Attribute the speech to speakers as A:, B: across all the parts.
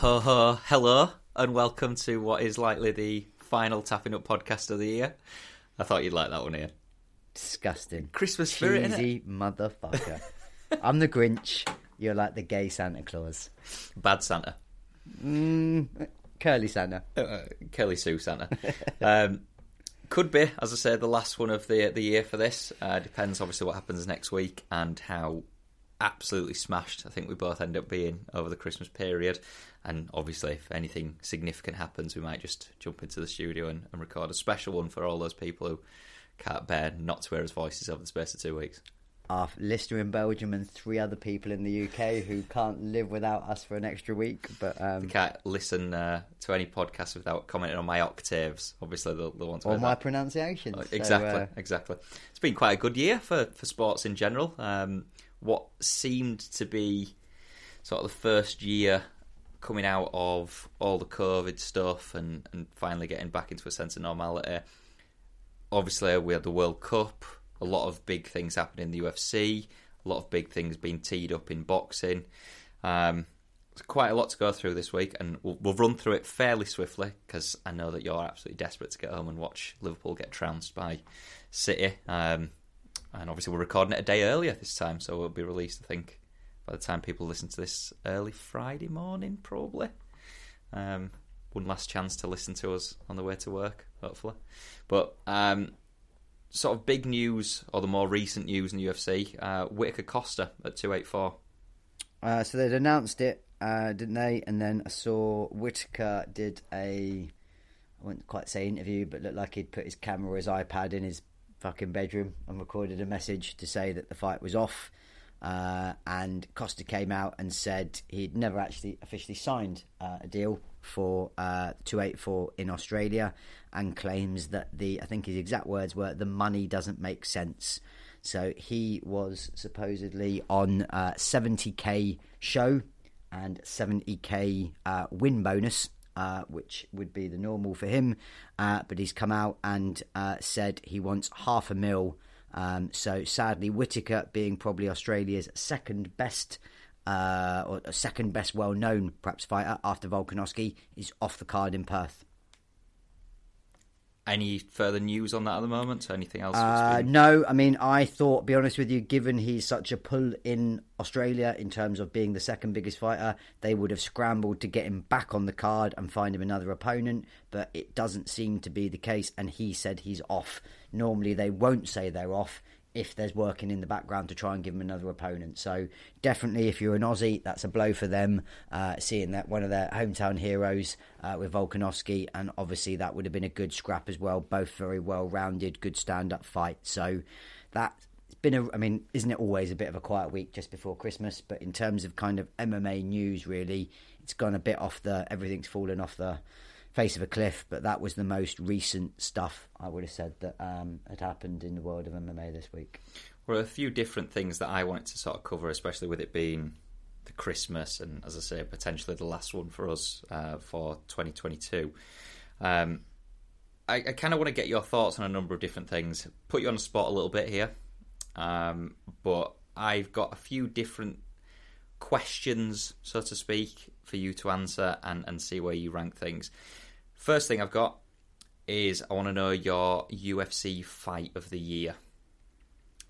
A: Ho ho, hello, and welcome to what is likely the final Tapping Up podcast of the year. I thought you'd like that one, Ian.
B: Disgusting.
A: Christmas spirit?
B: Cheesy motherfucker. I'm the Grinch. You're like the gay Santa Claus.
A: Bad Santa.
B: Mm, curly Santa.
A: Uh, Kelly Sue Santa. um, could be, as I said, the last one of the the year for this. Uh, depends, obviously, what happens next week and how absolutely smashed I think we both end up being over the Christmas period. And obviously, if anything significant happens, we might just jump into the studio and, and record a special one for all those people who can't bear not to hear his voices over the space of two weeks.
B: Our listener in Belgium and three other people in the UK who can't live without us for an extra week. But um,
A: Can't listen uh, to any podcast without commenting on my octaves. Obviously, the, the ones
B: or my
A: that-
B: pronunciations. So,
A: Exactly,
B: uh,
A: exactly. It's been quite a good year for, for sports in general. Um, what seemed to be sort of the first year coming out of all the COVID stuff and, and finally getting back into a sense of normality. Obviously, we had the World Cup, a lot of big things happening in the UFC, a lot of big things being teed up in boxing. Um, there's quite a lot to go through this week, and we'll, we'll run through it fairly swiftly because I know that you're absolutely desperate to get home and watch Liverpool get trounced by City. Um, and obviously, we're recording it a day earlier this time, so it'll be released, I think, by the time people listen to this early Friday morning, probably. Um, one last chance to listen to us on the way to work, hopefully. But um, sort of big news, or the more recent news in the UFC, uh, Whitaker Costa at 284.
B: Uh, so they'd announced it, uh, didn't they? And then I saw Whitaker did a, I wouldn't quite say interview, but looked like he'd put his camera or his iPad in his fucking bedroom and recorded a message to say that the fight was off. Uh, and Costa came out and said he'd never actually officially signed uh, a deal for uh, 284 in Australia and claims that the, I think his exact words were, the money doesn't make sense. So he was supposedly on uh, 70k show and 70k uh, win bonus, uh, which would be the normal for him. Uh, but he's come out and uh, said he wants half a mil. Um, so sadly, Whitaker being probably Australia's second best. Uh, or second best well known perhaps fighter after Volkanovski is off the card in Perth.
A: Any further news on that at the moment? Anything else?
B: Uh, no, I mean, I thought, be honest with you, given he's such a pull in Australia in terms of being the second biggest fighter, they would have scrambled to get him back on the card and find him another opponent, but it doesn't seem to be the case, and he said he's off. Normally, they won't say they're off if there's working in the background to try and give them another opponent. So, definitely, if you're an Aussie, that's a blow for them, uh, seeing that one of their hometown heroes uh, with Volkanovski, and obviously that would have been a good scrap as well. Both very well rounded, good stand up fight. So, that's been a, I mean, isn't it always a bit of a quiet week just before Christmas? But in terms of kind of MMA news, really, it's gone a bit off the, everything's fallen off the face of a cliff. But that was the most recent stuff I would have said that um, had happened in the world of MMA this week.
A: Well, a few different things that I wanted to sort of cover, especially with it being the Christmas and, as I say, potentially the last one for us uh, for 2022. Um, I, I kind of want to get your thoughts on a number of different things. Put you on the spot a little bit here, um, but I've got a few different questions, so to speak, for you to answer and, and see where you rank things. First thing I've got is I want to know your UFC fight of the year.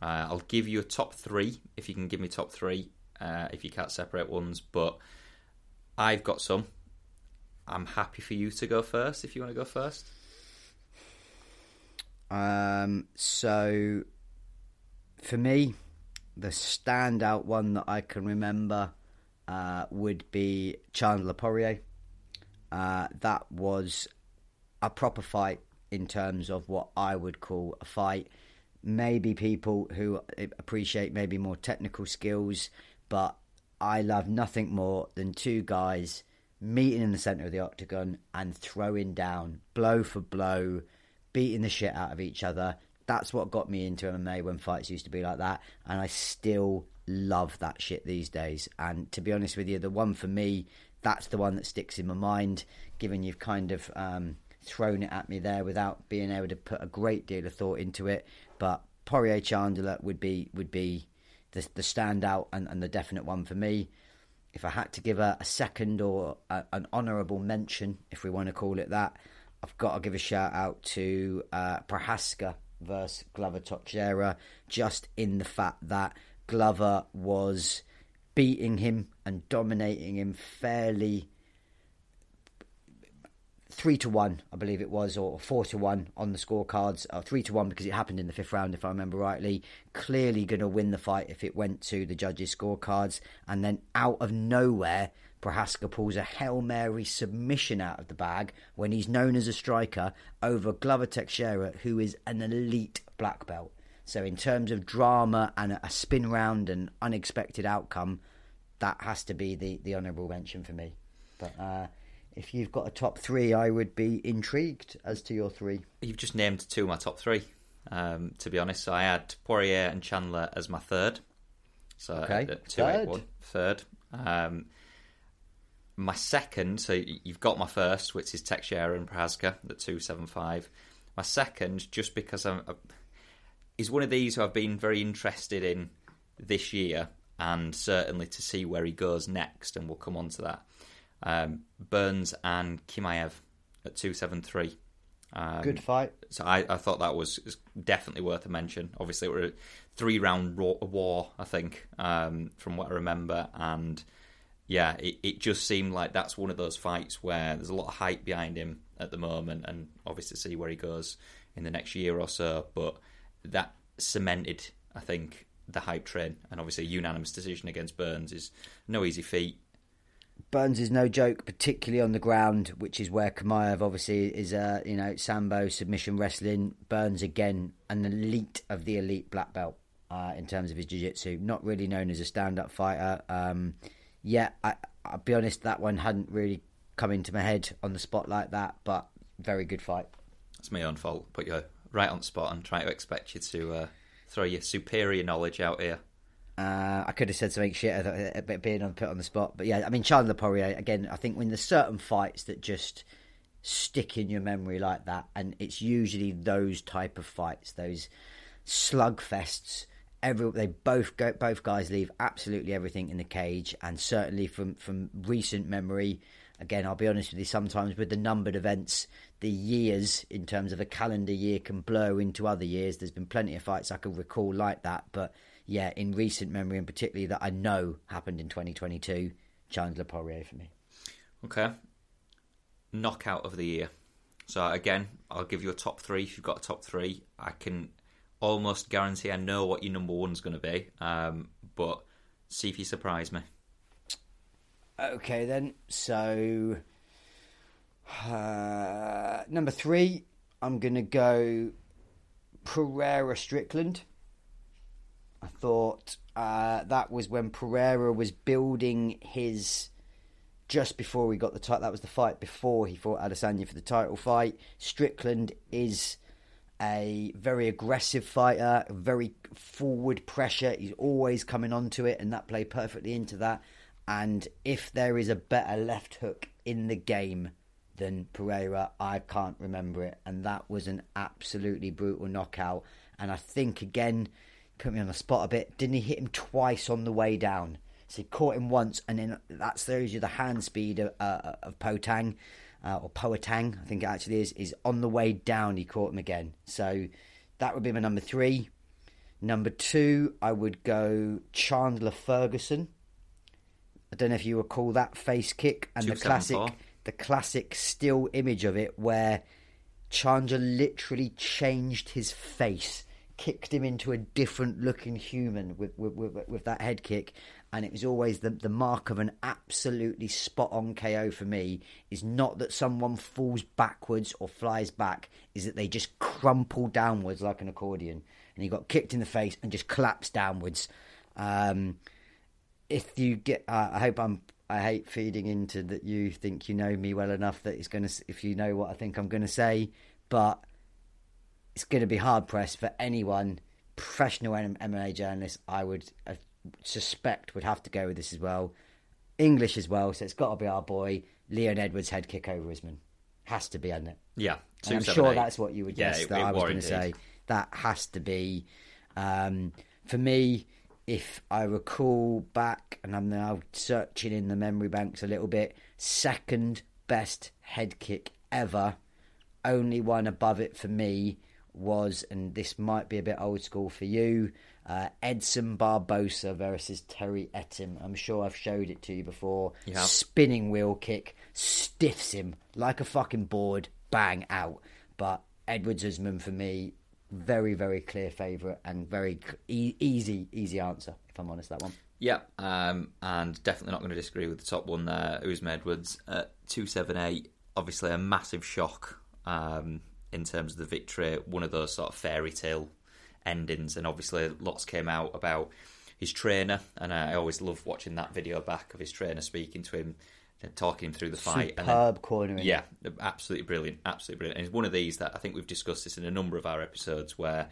A: Uh, I'll give you a top three if you can give me top three. Uh, if you can't separate ones, but I've got some. I'm happy for you to go first if you want to go first.
B: Um, so for me, the standout one that I can remember uh, would be Chandler Poirier. Uh, that was a proper fight in terms of what I would call a fight. Maybe people who appreciate maybe more technical skills, but I love nothing more than two guys meeting in the center of the octagon and throwing down blow for blow, beating the shit out of each other. That's what got me into MMA when fights used to be like that, and I still love that shit these days. And to be honest with you, the one for me, that's the one that sticks in my mind, given you've kind of um, thrown it at me there without being able to put a great deal of thought into it. But Poirier Chandler would be would be the, the standout and, and the definite one for me. if I had to give a, a second or a, an honourable mention, if we want to call it that, I've got to give a shout out to uh, Prochazka versus Glover Teixeira, just in the fact that Glover was beating him and dominating him fairly three to one, I believe it was, or four to one on the scorecards. Uh, three to one because it happened in the fifth round, if I remember rightly. Clearly going to win the fight if it went to the judges' scorecards, and then out of nowhere. Prochazka pulls a Hail Mary submission out of the bag when he's known as a striker over Glover Teixeira, who is an elite black belt. So, in terms of drama and a spin round and unexpected outcome, that has to be the, the honourable mention for me. But uh, if you've got a top three, I would be intrigued as to your three.
A: You've just named two of my top three. Um, to be honest, so I had Poirier and Chandler as my third. So
B: okay.
A: two
B: third.
A: eight one third. Um, my second, so you've got my first, which is Teixeira and Prochazka at two seven five. My second, just because I'm, I'm, is one of these who I've been very interested in this year, and certainly to see where he goes next, and we'll come on to that um, Burns and Chimaev at 273. Um,
B: Good fight.
A: So I, I thought that was, was definitely worth a mention. Obviously, it was a three round war, I think, um, from what I remember. And yeah, it, it just seemed like that's one of those fights where there's a lot of hype behind him at the moment, and obviously see where he goes in the next year or so. But that cemented, I think, the hype train. And obviously, a unanimous decision against Burns is no easy feat.
B: Burns is no joke, particularly on the ground, which is where Chimaev obviously is. Uh, you know, sambo submission wrestling. Burns again, an elite of the elite black belt uh, in terms of his jiu-jitsu. Not really known as a stand-up fighter. Um, yeah, I, I'll be honest, that one hadn't really come into my head on the spot like that, but very good fight.
A: It's my own fault. Put you right on the spot and try to expect you to uh, throw your superior knowledge out here.
B: Uh, I could have said something shit being on put on the spot, but yeah, I mean Chandler Poirier again. I think when there's certain fights that just stick in your memory like that, and it's usually those type of fights, those slugfests. Every they both go, both guys leave absolutely everything in the cage, and certainly from from recent memory, again, I'll be honest with you. Sometimes with the numbered events, the years in terms of a calendar year can blur into other years. There's been plenty of fights I can recall like that, but yeah, in recent memory, and particularly that I know happened in 2022, Chandler Poirier for me.
A: Okay. Knockout of the year. So again, I'll give you a top three. If you've got a top three, I can almost guarantee I know what your number one's going to be. Um, but see if you surprise me.
B: Okay, then. So uh, number three, I'm going to go Pereira Strickland. I thought uh, that was when Pereira was building his. Just before we got the title, that was the fight before he fought Adesanya for the title fight. Strickland is a very aggressive fighter, very forward pressure. He's always coming onto it, and that played perfectly into that. And if there is a better left hook in the game than Pereira, I can't remember it. And that was an absolutely brutal knockout. And I think, again, put me on the spot a bit. Didn't he hit him twice on the way down? So he caught him once, and then that's those are the hand speed of, uh, of Potang uh, or Poatang, I think it actually is. Is on the way down, he caught him again. So that would be my number three. Number two, I would go Chandler Ferguson. I don't know if you recall that face kick and the classic, the classic still image of it where Chandler literally changed his face kicked him into a different looking human with, with, with, with that head kick. And it was always the, the mark of an absolutely spot on KO for me is not that someone falls backwards or flies back, is that they just crumple downwards like an accordion. And he got kicked in the face and just collapsed downwards. Um, if you get, uh, I hope I'm I hate feeding into that you think you know me well enough that it's going to, if you know what I think I'm going to say, but it's going to be hard pressed for anyone, professional MMA journalist, I would uh, suspect would have to go with this as well. English as well, so it's got to be our boy Leon Edwards head kick over Usman. Has to be, hasn't it?
A: Yeah,
B: two, I'm sure eight. that's what you would guess. Yeah, that I was going to say that has to be. Um, for me, if I recall back, and I'm now searching in the memory banks a little bit, second best head kick ever. Only one above it for me was, and this might be a bit old school for you, uh, Edson Barbosa versus Terry Etim. I'm sure I've showed it to you before.
A: You.
B: Spinning wheel kick, stiffs him like a fucking board, bang out. But Edwards Usman for me, very very clear favourite and very e- easy easy answer if I'm honest that one.
A: Yeah, um, and definitely not going to disagree with the top one there. Usman Edwards at two seven eight. Obviously, a massive shock um, in terms of the victory. One of those sort of fairy tale endings, and obviously, lots came out about his trainer. And I always love watching that video back of his trainer speaking to him, talking him through the fight. and then-
B: Superb cornering.
A: yeah, absolutely brilliant, absolutely brilliant. And it's one of these that I think we've discussed this in a number of our episodes where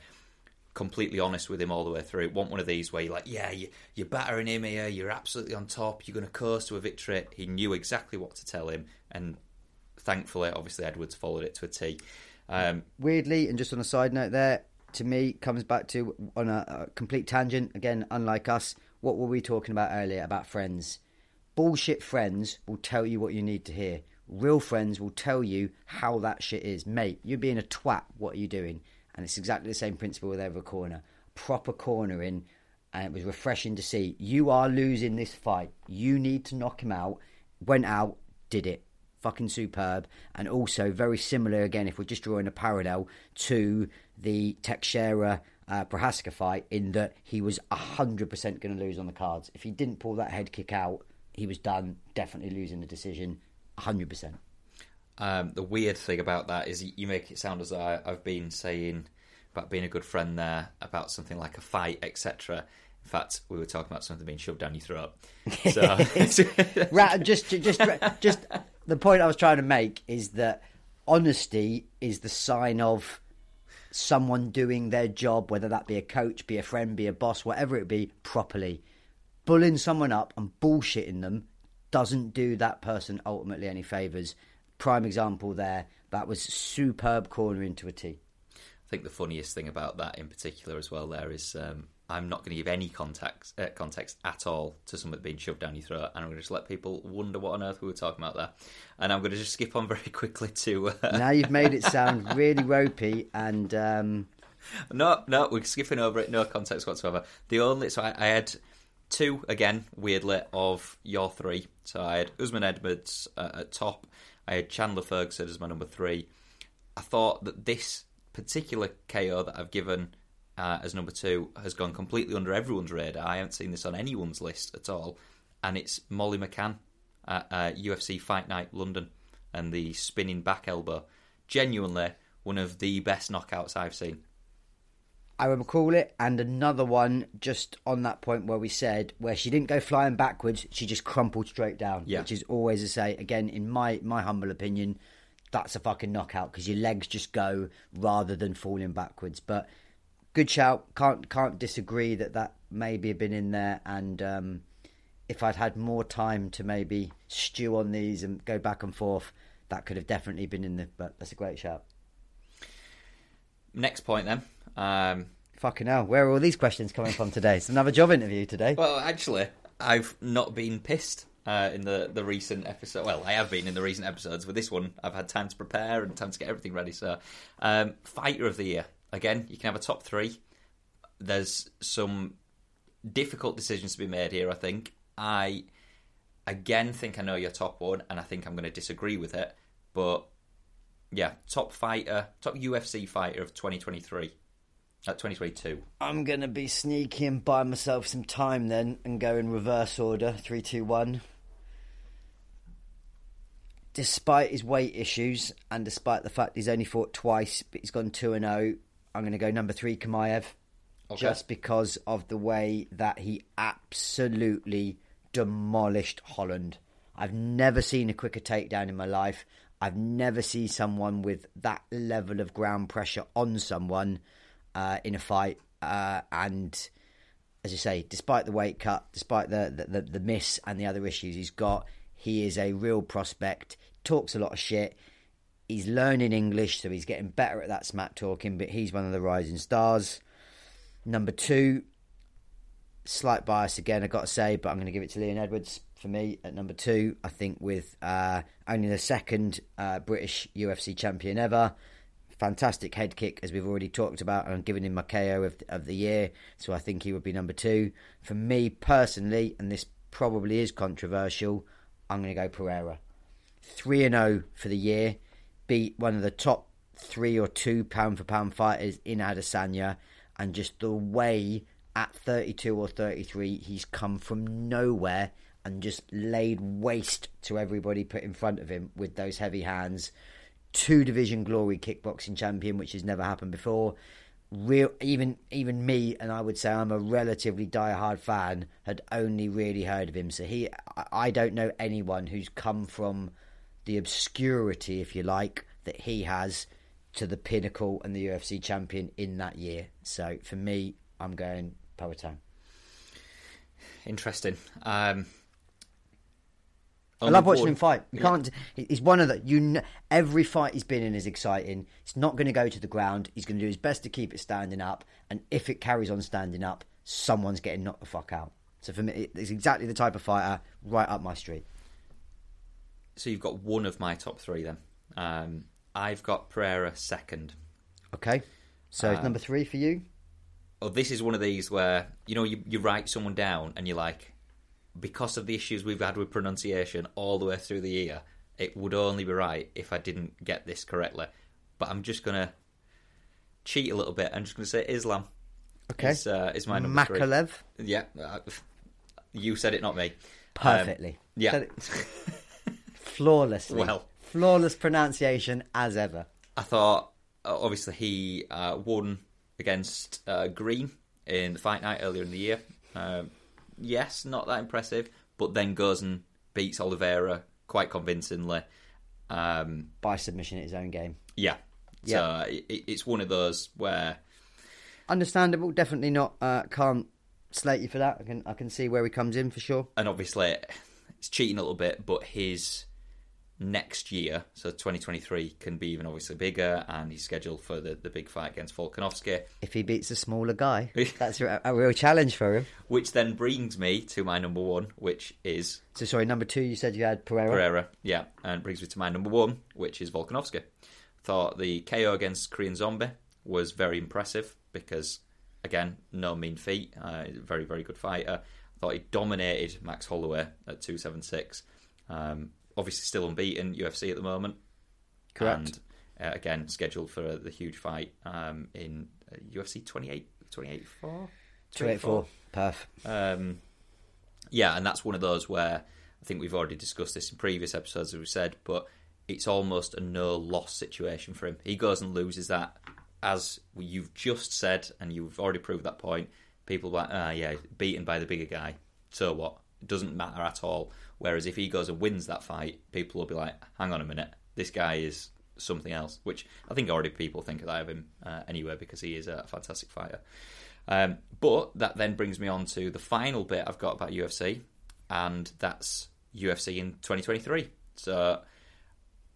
A: completely honest with him all the way through. Want one of these where you're like, yeah, you, you're battering him here, you're absolutely on top, you're going to coast to a victory. He knew exactly what to tell him, and thankfully, obviously, Edwards followed it to a T. Um,
B: weirdly, and just on a side note there, to me, comes back to on a, a complete tangent. Again, unlike us, what were we talking about earlier about friends? Bullshit friends will tell you what you need to hear. Real friends will tell you how that shit is. Mate, you're being a twat. What are you doing? And it's exactly the same principle with every corner. Proper cornering, and it was refreshing to see. You are losing this fight. You need to knock him out. Went out, did it fucking superb, and also very similar again. If we're just drawing a parallel to the Teixeira uh, Prochazka fight, in that he was hundred percent going to lose on the cards. If he didn't pull that head kick out, he was done. Definitely losing the decision, hundred percent.
A: Um, the weird thing about that is you make it sound as though I- I've been saying about being a good friend there, about something like a fight, etc. In fact, we were talking about something being shoved down your throat. So,
B: Right, just, just, just. The point I was trying to make is that honesty is the sign of someone doing their job, whether that be a coach, be a friend, be a boss, whatever it be, properly. Bullying someone up and bullshitting them doesn't do that person ultimately any favors. Prime example there. That was superb corner into a tee.
A: I think the funniest thing about that in particular as well there is um, I'm not going to give any context uh, context at all to something being shoved down your throat, and I'm going to just let people wonder what on earth we were talking about there. And I'm going to just skip on very quickly to uh,
B: Now you've made it sound really ropey and um,
A: no, no, we're skipping over it. No context whatsoever. The only so I, I had two again, weirdly, of your three. So I had Usman Edwards uh, at top. I had Chandler Ferguson as my number three. I thought that this particular KO that I've given uh, as number two has gone completely under everyone's radar. I haven't seen this on anyone's list at all, and it's Molly McCann at uh, UFC Fight Night London and the spinning back elbow. Genuinely one of the best knockouts I've seen.
B: I would call it, and another one just on that point where we said where she didn't go flying backwards, she just crumpled straight down,
A: Yeah.
B: which is always to say again in my my humble opinion, that's a fucking knockout because your legs just go rather than falling backwards. But good shout, can't can't disagree that that maybe have been in there, and um, if I'd had more time to maybe stew on these and go back and forth, that could have definitely been in there. But that's a great shout.
A: Next point then. Um,
B: Fucking hell, where are all these questions coming from today? It's another job interview today.
A: well, actually, I've not been pissed uh, in the, the recent episode. Well, I have been in the recent episodes. With this one, I've had time to prepare and time to get everything ready. So, um, fighter of the year. Again, you can have a top three. There's some difficult decisions to be made here. I think I again think I know your top one, and I think I'm going to disagree with it. But yeah, top fighter, top UFC fighter of 2023. Uh, 2022.
B: I'm going to be sneaky and buy myself some time then and go in reverse order three, two, one. Despite his weight issues and despite the fact he's only fought twice, but he's gone 2 and 0, I'm going to go number three, Kamaev.
A: Okay.
B: Just because of the way that he absolutely demolished Holland. I've never seen a quicker takedown in my life. I've never seen someone with that level of ground pressure on someone uh, in a fight. Uh, and as you say, despite the weight cut, despite the, the, the, miss and the other issues he's got, he is a real prospect. Talks a lot of shit. He's learning English, so he's getting better at that smack talking, but he's one of the rising stars. Number two, slight bias again, I got to say, but I'm going to give it to Leon Edwards for me at number two. I think with uh, only the second uh, British UFC champion ever. Fantastic head kick, as we've already talked about, and I'm giving him my KO of, of the year, so I think he would be number two. For me personally, and this probably is controversial, I'm going to go Pereira. 3 and 0 for the year, beat one of the top three or two pound for pound fighters in Adesanya, and just the way at 32 or 33 he's come from nowhere and just laid waste to everybody put in front of him with those heavy hands. Two division glory kickboxing champion, which has never happened before. Real, even even me, and I would say I'm a relatively die-hard fan, had only really heard of him. So he, I don't know anyone who's come from the obscurity, if you like, that he has to the pinnacle and the UFC champion in that year. So for me, I'm going Poatan.
A: Interesting. Um,
B: I love watching him fight. You yeah. can't. He's one of the. You know, every fight he's been in is exciting. He's not going to go to the ground. He's going to do his best to keep it standing up. And if it carries on standing up, someone's getting knocked the fuck out. So for me, it's exactly the type of fighter right up my street.
A: So you've got one of my top three then. Um, I've got Pereira second.
B: Okay. So um, number three for you.
A: Oh, this is one of these where you know you, you write someone down and you're like, because of the issues we've had with pronunciation all the way through the year, it would only be right if I didn't get this correctly. But I'm just gonna cheat a little bit. I'm just gonna say Islam.
B: Okay,
A: is, uh, is my number
B: Makhachev.
A: Three. Yeah, uh, you said it, not me.
B: Perfectly. Um,
A: yeah,
B: flawlessly.
A: Well,
B: flawless pronunciation as ever.
A: I thought uh, obviously he uh, won against uh, Green in the fight night earlier in the year. Um, yes, not that impressive, but then goes and beats Oliveira quite convincingly. Um,
B: By submission at his own game.
A: Yeah. Yeah. So it, it's one of those where.
B: Understandable. Definitely not. Uh, can't slate you for that. I can I can see where he comes in for sure.
A: And obviously, it's cheating a little bit, but his next year, so 2023, can be even obviously bigger, and he's scheduled for the, the big fight against Volkanovski.
B: If he beats a smaller guy, that's a, a, real challenge for him.
A: Which then brings me to my number one, which is.
B: So, sorry, number two, you said you had Pereira?
A: Pereira, yeah, and brings me to my number one, which is Volkanovski. Thought the KO against Korean Zombie was very impressive because, again, no mean feat. Uh, very, very good fighter. Thought he dominated Max Holloway at 276. Um, obviously still unbeaten UFC at the moment.
B: Correct.
A: And uh, again, scheduled for the huge fight um, in uh, UFC 28, 28 4?
B: 284. Perf.
A: Um, yeah, and that's one of those where I think we've already discussed this in previous episodes, as we said, but it's almost a no loss situation for him. He goes and loses that, as you've just said, and you've already proved that point. People are like, ah, yeah, beaten by the bigger guy. So what? It doesn't matter at all. Whereas if he goes and wins that fight, people will be like, hang on a minute, this guy is something else. Which I think already people think that of him uh, because he is a fantastic fighter. Um, but that then brings me on to the final bit I've got about UFC, and that's UFC in 2023. So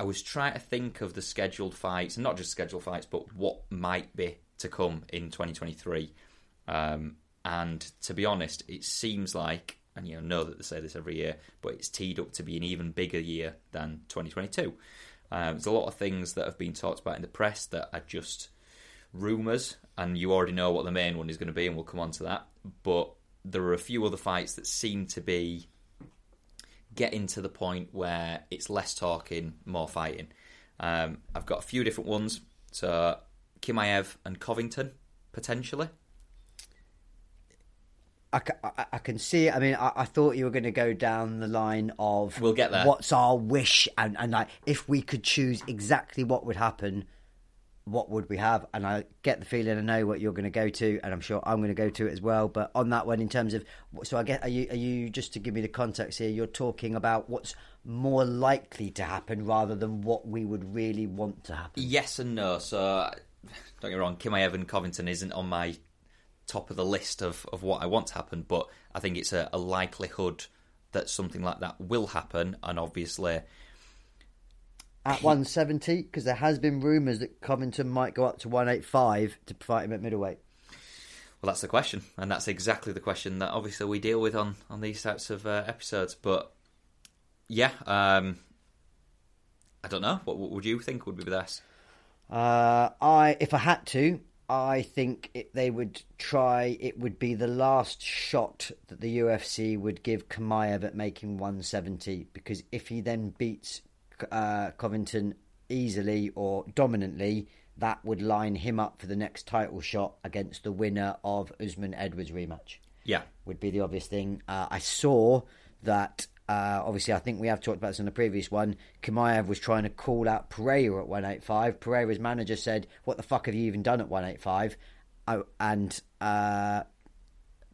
A: I was trying to think of the scheduled fights, not just scheduled fights, but what might be to come in 2023. Um, and to be honest, it seems like and you know, know that they say this every year, but it's teed up to be an even bigger year than 2022. Um, there's a lot of things that have been talked about in the press that are just rumours, and you already know what the main one is going to be, and we'll come on to that. But there are a few other fights that seem to be getting to the point where it's less talking, more fighting. Um, I've got a few different ones. So Chimaev and Covington potentially.
B: I, I, I, can see it. I mean, I, I, thought you were going to go down the line of
A: we'll get there.
B: What's our wish, and and like if we could choose exactly what would happen, what would we have? And I get the feeling I know what you're going to go to, and I'm sure I'm going to go to it as well. But on that one, in terms of, so I get, are you are you just to give me the context here? You're talking about what's more likely to happen rather than what we would really want to happen.
A: Yes and no. So don't get me wrong, Chimaev and Covington isn't on my top of the list of, of what I want to happen, but I think it's a, a likelihood that something like that will happen, and obviously
B: at 170 because there has been rumours that Covington might go up to 185 to fight him at middleweight.
A: Well, that's the question, and that's exactly the question that obviously we deal with on on these types of uh, episodes. But yeah, um, I don't know. What, what would you think would be the best?
B: Uh, I, if I had to, I think it, they would try. It would be the last shot that the UFC would give Kamaev at making 170 because if he then beats uh, Covington easily or dominantly, that would line him up for the next title shot against the winner of Usman Edwards rematch.
A: Yeah,
B: would be the obvious thing. Uh, I saw that. Uh, obviously, I think we have talked about this in the previous one. Kamaev was trying to call out Pereira at 185. Pereira's manager said, "What the fuck have you even done at 185?" Oh, and uh,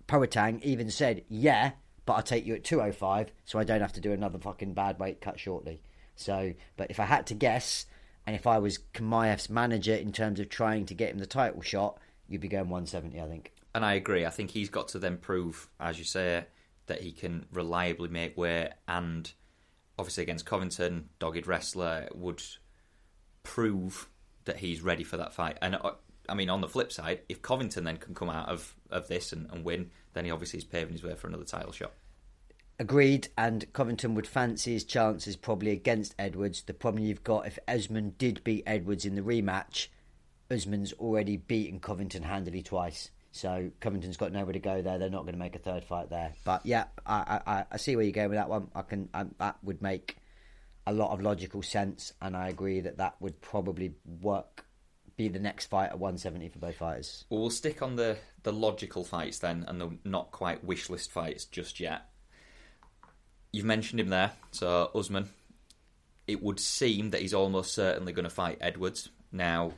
B: Poatang even said, "Yeah, but I'll take you at 205, so I don't have to do another fucking bad weight cut shortly." So, but if I had to guess, and if I was Kamaev's manager in terms of trying to get him the title shot, you'd be going 170, I think.
A: and I agree. I think he's got to then prove, as you say, that he can reliably make weight, and obviously against Covington, dogged wrestler would prove that he's ready for that fight. And uh, I mean, on the flip side, if Covington then can come out of, of this and, and win, then he obviously is paving his way for another title shot.
B: Agreed, and Covington would fancy his chances probably against Edwards. The problem you've got if Usman did beat Edwards in the rematch, Usman's already beaten Covington handily twice. So Covington's got nowhere to go there. They're not going to make a third fight there. But yeah, I I, I see where you're going with that one. I can I, that would make a lot of logical sense, and I agree that that would probably work. Be the next fight at 170 for both fighters.
A: Well, we'll stick on the, the logical fights then, and the not quite wish list fights just yet. You've mentioned him there, so Usman. It would seem that he's almost certainly going to fight Edwards. Now,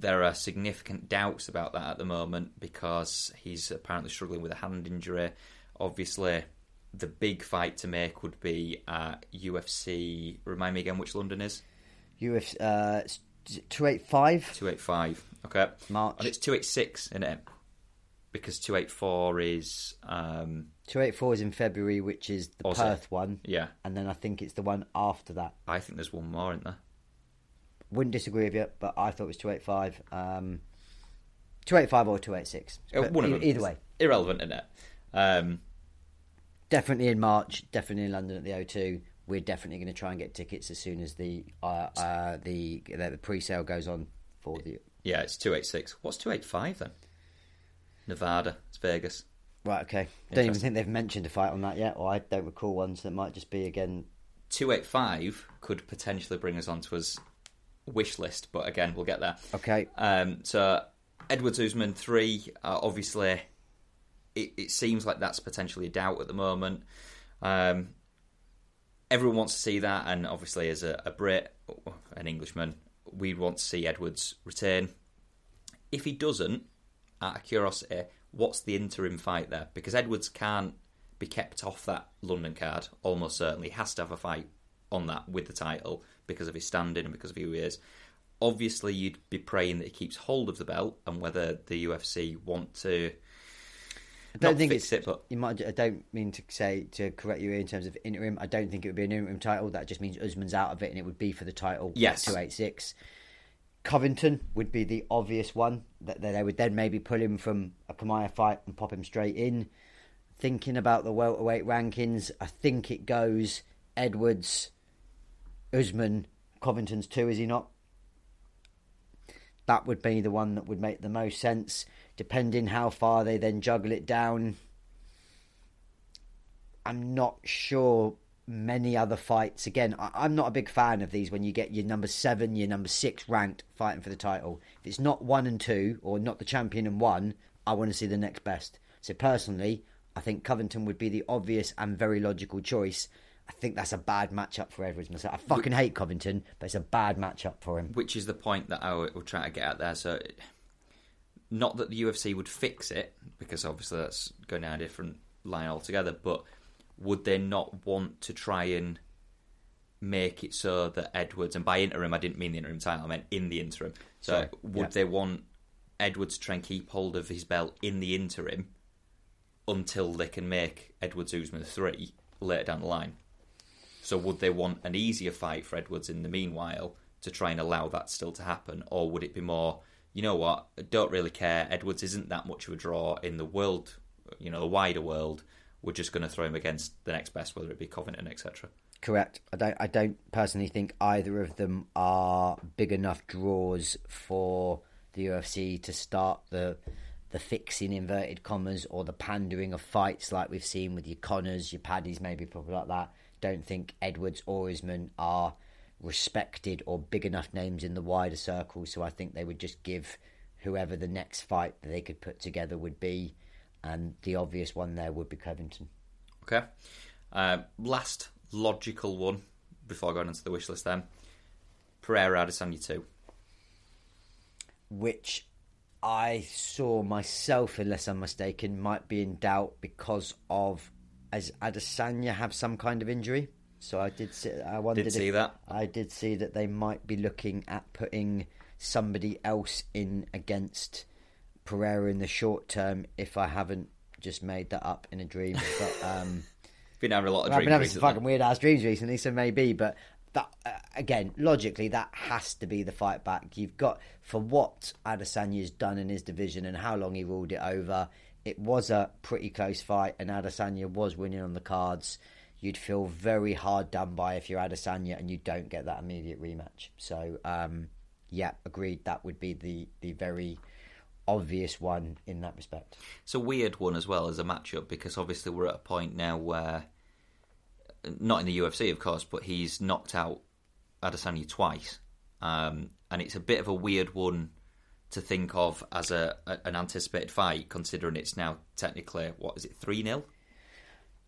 A: there are significant doubts about that at the moment because he's apparently struggling with a hand injury. Obviously, the big fight to make would be at UFC. Remind me again which London is?
B: UFC uh, 285
A: 285. Okay.
B: March.
A: And it's 286, isn't it? Because 284 is. Um,
B: 284 is in February, which is the
A: Aussie.
B: Perth one.
A: yeah,
B: And then I think it's the one after that.
A: I think there's one more, isn't there?
B: Wouldn't disagree with you, but I thought it was 285. Um, 285 or 286.
A: Uh,
B: But
A: one of them.
B: either way.
A: Irrelevant, isn't it? Um,
B: Definitely in March, definitely in London at the O2. We're definitely going to try and get tickets as soon as the uh, uh, the, the pre-sale goes on for the
A: yeah, it's 286. What's 285 then? Nevada. It's Vegas.
B: right. Okay, don't even think they've mentioned a fight on that yet, or I don't recall one. So it might just be again
A: 285 could potentially bring us onto his wish list, but again, we'll get there.
B: okay.
A: Um, so Edwards Usman three, uh, obviously, it, it seems like that's potentially a doubt at the moment. Um, everyone wants to see that, and obviously, as a, a Brit, an Englishman, we want to see Edwards retain. If he doesn't, out of curiosity, what's the interim fight there? Because Edwards can't be kept off that London card, almost certainly. He has to have a fight on that with the title because of his standing and because of who he is. Obviously, you'd be praying that he keeps hold of the belt and whether the UFC want to.
B: I don't think it's
A: it, but
B: You might. I don't mean to say to correct you in terms of interim. I don't think it would be an interim title. That just means Usman's out of it, and it would be for the title.
A: Yes.
B: two eight six. Covington would be the obvious one that that they would then maybe pull him from a Kamaya fight and pop him straight in. Thinking about the welterweight rankings, I think it goes Edwards, Usman, Covington's two. Is he not? That would be the one that would make the most sense, depending how far they then juggle it down. I'm not sure many other fights. Again, I, I'm not a big fan of these when you get your number seven, your number six ranked fighting for the title. If it's not one and two, or not the champion and one, I want to see the next best. So personally, I think Covington would be the obvious and very logical choice. I think that's a bad matchup for Edwards. Myself. I fucking hate Covington, but it's a bad matchup for him.
A: which is the point that I will try to get out there. So, not that the UFC would fix it, because obviously that's going down a different line altogether, but would they not want to try and make it so that Edwards, and by interim, I didn't mean the interim title, I meant in the interim. So,
B: Sorry,
A: would
B: yeah.
A: they want Edwards to try and keep hold of his belt in the interim until they can make Edwards Usman 3 later down the line? So would they want an easier fight for Edwards in the meanwhile to try and allow that still to happen, or would it be more you know what, I don't really care. Edwards isn't that much of a draw in the world, you know, the wider world. We're just going to throw him against the next best, whether it be Covington, etc.
B: Correct. I don't. I don't personally think either of them are big enough draws for the UFC to start the the fixing inverted commas or the pandering of fights like we've seen with your Connors, your Paddies, maybe people like that. Don't think Edwards or Usman are respected or big enough names in the wider circle. So I think they would just give whoever the next fight that they could put together would be, and the obvious one there would be Covington.
A: Okay. Uh, last logical one before going into the wish list then. Pereira Adesanya 2.
B: Which I saw myself, unless I'm mistaken, might be in doubt because of as Adesanya have some kind of injury. So I did see. I wondered.
A: Did see
B: if,
A: that.
B: I did see that they might be looking at putting somebody else in against Pereira in the short term. If I haven't just made that up in a dream, but um,
A: been having a lot of
B: I've been having some fucking weird ass dreams recently, so maybe. But that uh, again, logically, that has to be the fight back. You've got for what Adesanya's done in his division and how long he ruled it over. It was a pretty close fight, and Adesanya was winning on the cards. You'd feel very hard done by if you're Adesanya and you don't get that immediate rematch. So, um, yeah, agreed. That would be the the very obvious one in that respect.
A: It's a weird one as well as a matchup because obviously we're at a point now where, not in the UFC of course, but he's knocked out Adesanya twice, um, and it's a bit of a weird one to think of as a, a an anticipated fight, considering it's now technically what is it three 0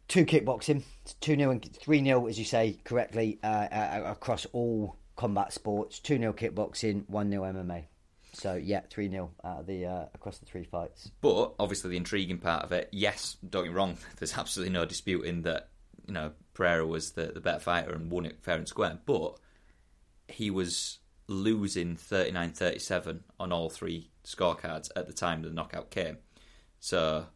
B: two kickboxing, two 0 and three 0 as you say correctly, uh, uh, across all combat sports. Two 0 kickboxing, one 0 MMA. So yeah, three 0 out the uh, across the three fights.
A: But obviously, the intriguing part of it, yes, don't get me wrong. There's absolutely no disputing that you know Pereira was the, the better fighter and won it fair and square. But he was losing 39-37 on all three scorecards at the time the knockout came. So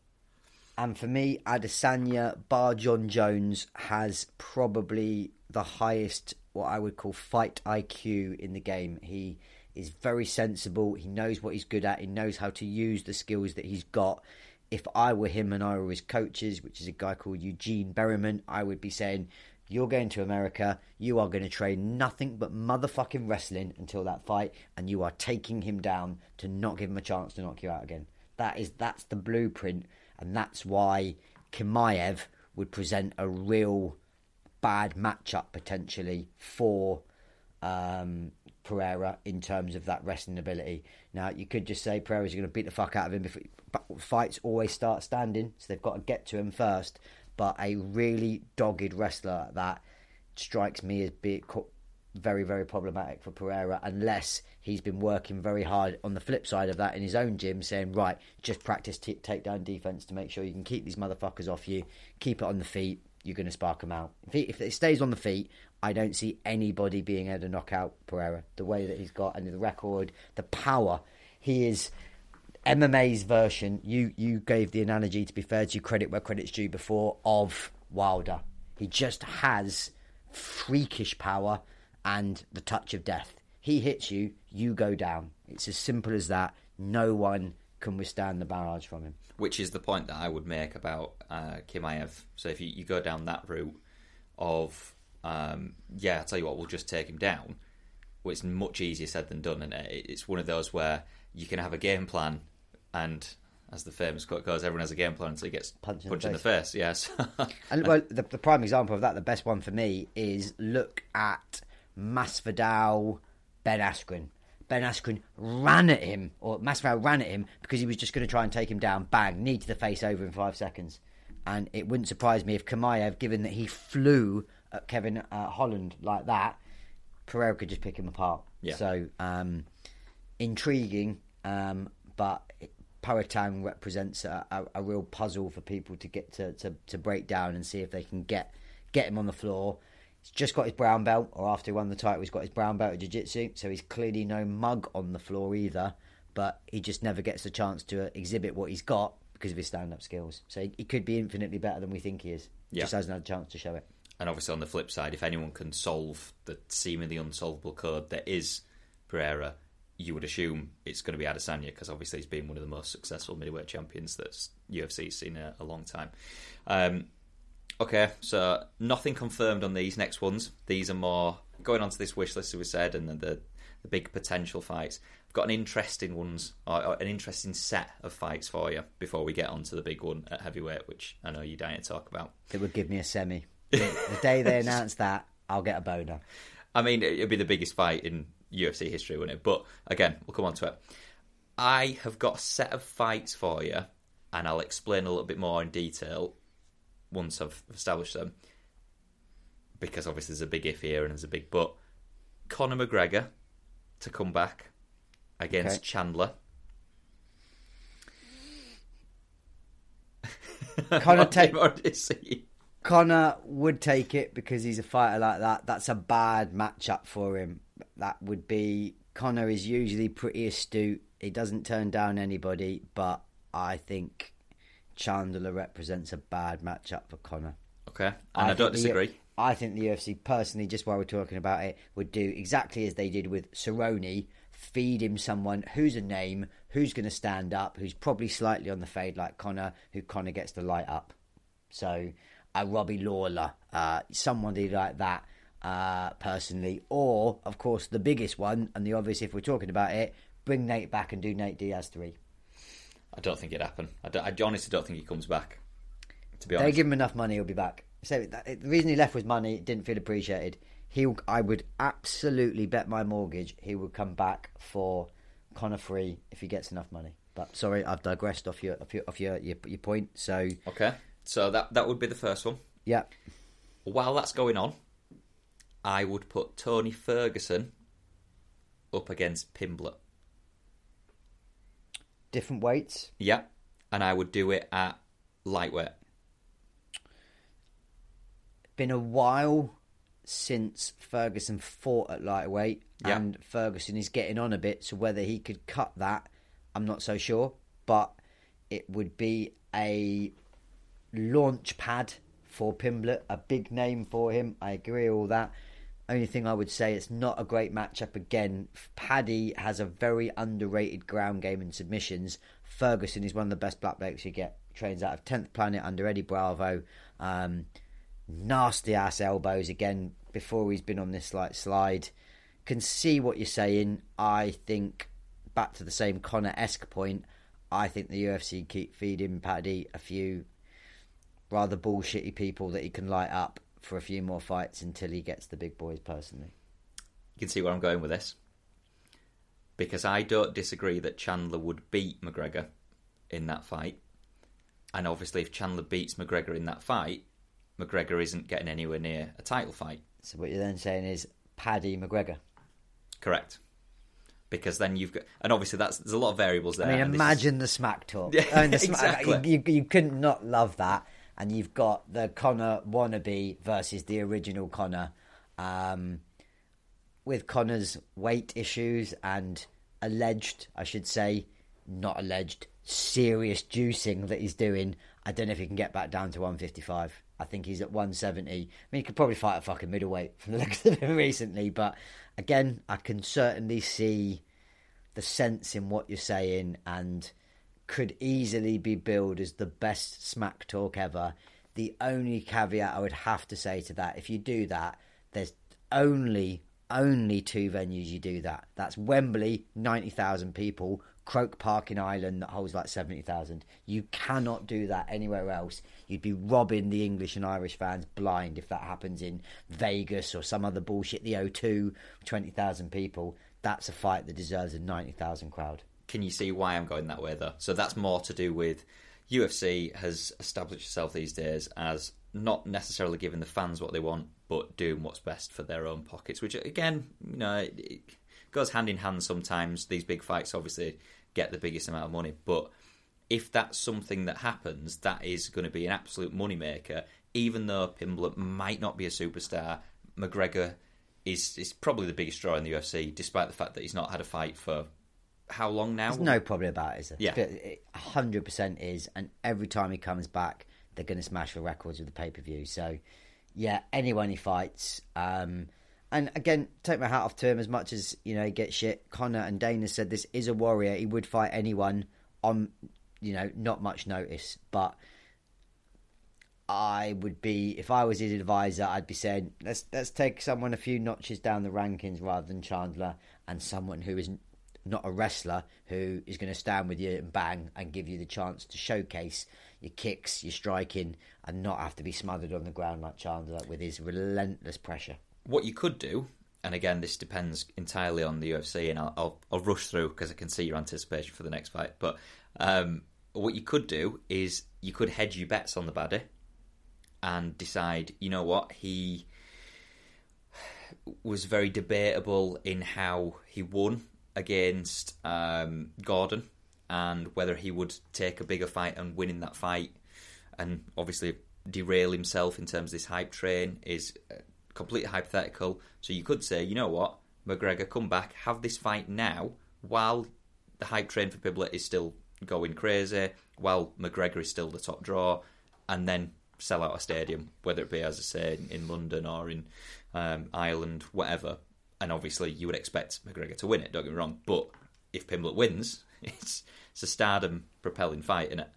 B: And for me, Adesanya, bar Jon Jones, has probably the highest what I would call fight IQ in the game. He is very sensible. He knows what he's good at. He knows how to use the skills that he's got. If I were him and I were his coaches, which is a guy called Eugene Bareman, I would be saying, You're going to America. You are going to train nothing but motherfucking wrestling until that fight, and you are taking him down to not give him a chance to knock you out again. That is that's the blueprint, and that's why Kimaev would present a real bad matchup potentially for um, Pereira in terms of that wrestling ability. Now you could just say Pereira's going to beat the fuck out of him. Before, but fights always start standing, so they've got to get to him first. But a really dogged wrestler that strikes me as being very, very problematic for Pereira unless he's been working very hard on the flip side of that in his own gym, saying, right, just practice t- takedown defense to make sure you can keep these motherfuckers off you, keep it on the feet, you're going to spark them out. If, he, if it stays on the feet, I don't see anybody being able to knock out Pereira the way that he's got and the record, the power. He is MMA's version. You you gave the analogy to be fair to credit where credit's due before of Wilder. He just has freakish power and the touch of death. He hits you, you go down. It's as simple as that. No one can withstand the barrage from him.
A: which is the point that I would make about uh, Kimaev. So if you, you go down that route of, um, yeah, I'll tell you what, we'll just take him down. Well, it's much easier said than done, and it? it's one of those where you can have a game plan, and as the famous quote goes, everyone has a game plan until he gets
B: Punched in
A: punched
B: the
A: in the face. Yes,
B: And well, the, the prime example of that, the best one for me, is look at Masvidal, Ben Askren. Ben Askren ran at him, or Masvidal ran at him because he was just going to try and take him down. Bang, knee to the face, over in five seconds. And it wouldn't surprise me if Kamayev, given that he flew at Kevin uh, Holland like that, Pereira could just pick him apart.
A: Yeah.
B: So um, intriguing, um, but Poatan represents a, a, a real puzzle for people to get to, to, to break down and see if they can get get him on the floor. He's just got his brown belt, or after he won the title, he's got his brown belt of jiu-jitsu, so he's clearly no mug on the floor either. But he just never gets the chance to exhibit what he's got because of his stand-up skills. So he, he could be infinitely better than we think he is.
A: Yeah.
B: Just hasn't had a chance to show it.
A: and obviously on the flip side, if anyone can solve the seemingly unsolvable code that is Pereira, you would assume it's going to be Adesanya because obviously he's been one of the most successful middleweight champions that UFC's seen in a, a long time. Um, okay, so nothing confirmed on these next ones. These are more going on to this wish list, as we said, and the, the, the big potential fights. I've got an interesting ones, or, or an interesting set of fights for you before we get on to the big one at heavyweight, which I know you're dying to talk about.
B: It would give me a semi. the day they announce that, I'll get a boner.
A: I mean, it'd be the biggest fight in UFC history, wouldn't it? But again, we'll come on to it. I have got a set of fights for you, and I'll explain a little bit more in detail once I've established them. Because obviously there's a big if here and there's a big but. Conor McGregor to come back against
B: Okay.
A: Chandler.
B: Conor take-
A: have you already?
B: Conor would take it because he's a fighter like that. That's a bad matchup for him. That would be Conor is usually pretty astute. He doesn't turn down anybody, but I think Chandler represents a bad matchup for Conor.
A: Okay, and I, don't
B: think the-
A: disagree.
B: I think the UFC personally, just while we're talking about it, would do exactly as they did with Cerrone. Feed him someone who's a name, who's going to stand up, who's probably slightly on the fade like Conor, who Conor gets the light up. So, a Robbie Lawler, uh, somebody like that, uh, personally. Or, of course, the biggest one, and the obvious if we're talking about it, bring Nate back and do Nate Diaz 3.
A: I don't think it'd happen. I, don't- I honestly don't think he comes back. To be honest, They
B: give him enough money, he'll be back. So that, the reason he left was money. Didn't feel appreciated. He, I would absolutely bet my mortgage he would come back for Conor free if he gets enough money. But sorry, I've digressed off your off your off your, your, your point. So
A: okay. So that that would be the first one.
B: yeah,
A: While that's going on, I would put Tony Ferguson up against Pimblett.
B: different weights.
A: Yeah, and I would do it at lightweight.
B: Been a while since Ferguson fought at lightweight,
A: Yeah.
B: and Ferguson is getting on a bit. So whether he could cut that, I'm not so sure. But it would be a launch pad for Pimblett, a big name for him. I agree all that. Only thing I would say, it's not a great matchup again. Paddy has a very underrated ground game and submissions. Ferguson is one of the best black belts you get. Trains out of 10th Planet under Eddie Bravo. Um, nasty ass elbows again before he's been on this like slide. Can see what you're saying. I think back to the same Conor esque point. I think the UFC keep feeding Paddy a few rather bullshitty people that he can light up for a few more fights until he gets the big boys personally.
A: You can see where I'm going with this. Because I don't disagree that Chandler would beat McGregor in that fight. And obviously, if Chandler beats McGregor in that fight, McGregor isn't getting anywhere near a title fight.
B: So what you're then saying is Paddy McGregor.
A: Correct. Because then you've got, and obviously that's there's a lot of variables there.
B: I mean,
A: this is-
B: imagine the smack talk.
A: Yeah,
B: I mean,
A: exactly.
B: You, you, you couldn't not love that. And you've got the Conor wannabe versus the original Conor. Um, with Conor's weight issues and alleged, I should say, not alleged, serious juicing that he's doing, I don't know if he can get back down to 155. I think he's at 170. I mean, he could probably fight a fucking middleweight from the looks of him recently, but again, I can certainly see the sense in what you're saying and could easily be billed as the best smack talk ever. The only caveat I would have to say to that, if you do that, there's only only two venues you do that. That's Wembley, ninety thousand people, Croke Park in Ireland that holds like seventy thousand. You cannot do that anywhere else. You'd be robbing the English and Irish fans blind if that happens in Vegas or some other bullshit. The O2, twenty thousand people. That's a fight that deserves a ninety thousand crowd.
A: Can you see why I'm going that way though? So that's more to do with UFC has established itself these days as not necessarily giving the fans what they want, but doing what's best for their own pockets. Which again, you know, it, goes hand in hand. Sometimes these big fights obviously get the biggest amount of money, but if that's something that happens, that is going to be an absolute moneymaker. Even though Pimblett might not be a superstar, McGregor is is probably the biggest draw in the UFC, despite the fact that he's not had a fight for how long now?
B: There's no problem about it, is there?
A: Yeah.
B: But 100% is, and every time he comes back, they're going to smash the records with the pay per view. So, yeah, anyone he fights, um, And again, take my hat off to him as much as you know he gets shit. Conor and Dana said this is a warrior. He would fight anyone on you know not much notice, but. I would be if I was his advisor. I'd be saying let's let's take someone a few notches down the rankings rather than Chandler and someone who is not a wrestler who is going to stand with you and bang and give you the chance to showcase your kicks, your striking, and not have to be smothered on the ground like Chandler with his relentless pressure.
A: What you could do, and again, this depends entirely on the UFC, and I'll I'll, I'll rush through because I can see your anticipation for the next fight. But um, what you could do is you could hedge your bets on the baddie and decide, you know what, he was very debatable in how he won against um, Gordon and whether he would take a bigger fight and win in that fight and obviously derail himself in terms of this hype train is uh, completely hypothetical. So you could say, you know what, McGregor, come back, have this fight now while the hype train for Pimblett is still going crazy, while McGregor is still the top draw, and then sell out a stadium, whether it be, as I say, in London or in um, Ireland, whatever. And obviously, you would expect McGregor to win it. Don't get me wrong, but if Pimblett wins, it's it's a stardom propelling fight, isn't it?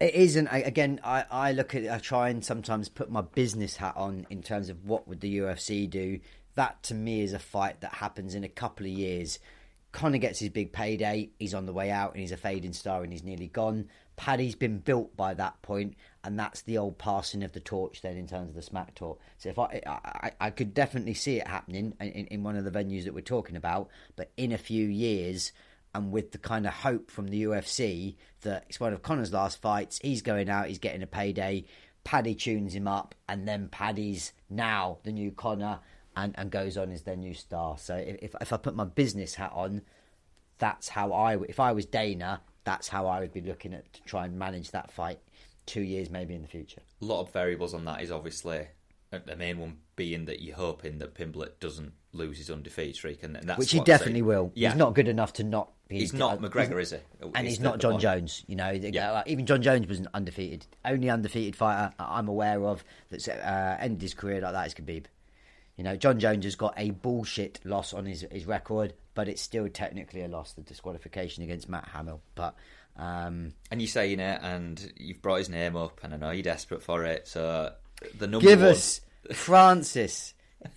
B: It isn't. Again, I, I look at. I try and sometimes put my business hat on in terms of what would the UFC do. That to me is a fight that happens in a couple of years. Conor gets his big payday. He's on the way out, and he's a fading star, and he's nearly gone. Paddy's been built by that point, and that's the old passing of the torch. Then, in terms of the smack talk, so if I, I, I could definitely see it happening in, in one of the venues that we're talking about. But in a few years, and with the kind of hope from the UFC that it's one of Conor's last fights, he's going out, he's getting a payday. Paddy tunes him up, and then Paddy's now the new Conor, and, and goes on as their new star. So if if I put my business hat on, that's how I if I was Dana, that's how I would be looking at to try and manage that fight two years maybe in the future.
A: A lot of variables on that is obviously uh, the main one being that you're hoping that Pimblett doesn't lose his undefeated streak, and that's
B: which he definitely will.
A: Yeah.
B: He's not good enough to not. Be,
A: He's not McGregor, is he?
B: And
A: Is
B: he's not Jon
A: point.
B: Jones. You know,
A: Yeah.
B: even Jon Jones wasn't undefeated. Only undefeated fighter I'm aware of that's uh, ended his career like that is Khabib. You know, Jon Jones has got a bullshit loss on his his record, but it's still technically a loss, the disqualification against Matt Hamill. But um,
A: And you're saying it, and you've brought his name up, and I know you're desperate for it. So the number
B: give
A: one,
B: us Francis,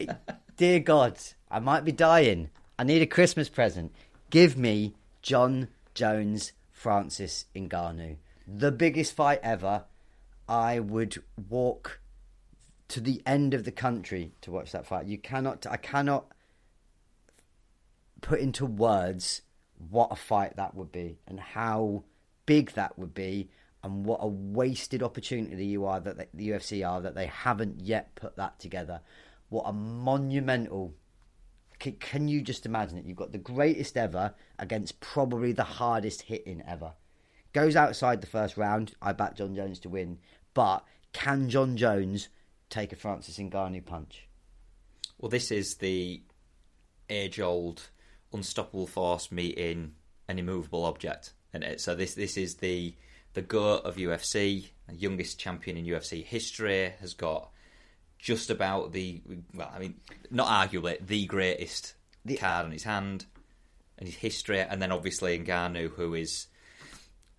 B: dear God, I might be dying. I need a Christmas present. Give me Jon Jones Francis Ngannou, the biggest fight ever. I would walk to the end of the country to watch that fight. You cannot. I cannot put into words what a fight that would be and how big that would be and what a wasted opportunity you are that the UFC are that they haven't yet put that together. What a monumental. Can, can you just imagine it? You've got the greatest ever against probably the hardest hitting ever. Goes outside the first round. I back Jon Jones to win, but can Jon Jones take a Francis Ngannou punch?
A: Well, this is the age-old unstoppable force meeting an immovable object, and it? So this this is the the goat of UFC, youngest champion in UFC history, has got just about the well, I mean, not arguably the greatest
B: The-
A: card on his hand and his history, and then obviously Ngannou, who is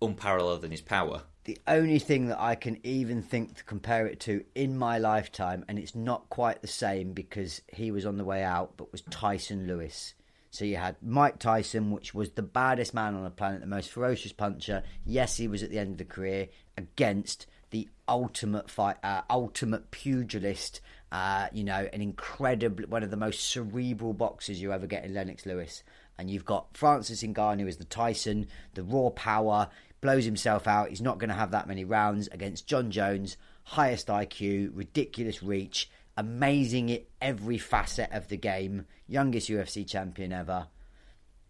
A: unparalleled in his power.
B: the only thing that I can even think to compare it to in my lifetime, and it's not quite the same because he was on the way out, but was Tyson Lewis. So you had Mike Tyson, which was the baddest man on the planet, the most ferocious puncher. Yes, he was at the end of the career against the ultimate fight, uh, ultimate pugilist. Uh, you know, an incredible, one of the most cerebral boxers you ever get in Lennox Lewis. And you've got Francis Ngannou as the Tyson, the raw power, blows himself out. He's not going to have that many rounds against Jon Jones, highest IQ, ridiculous reach, amazing at every facet of the game, youngest UFC champion ever.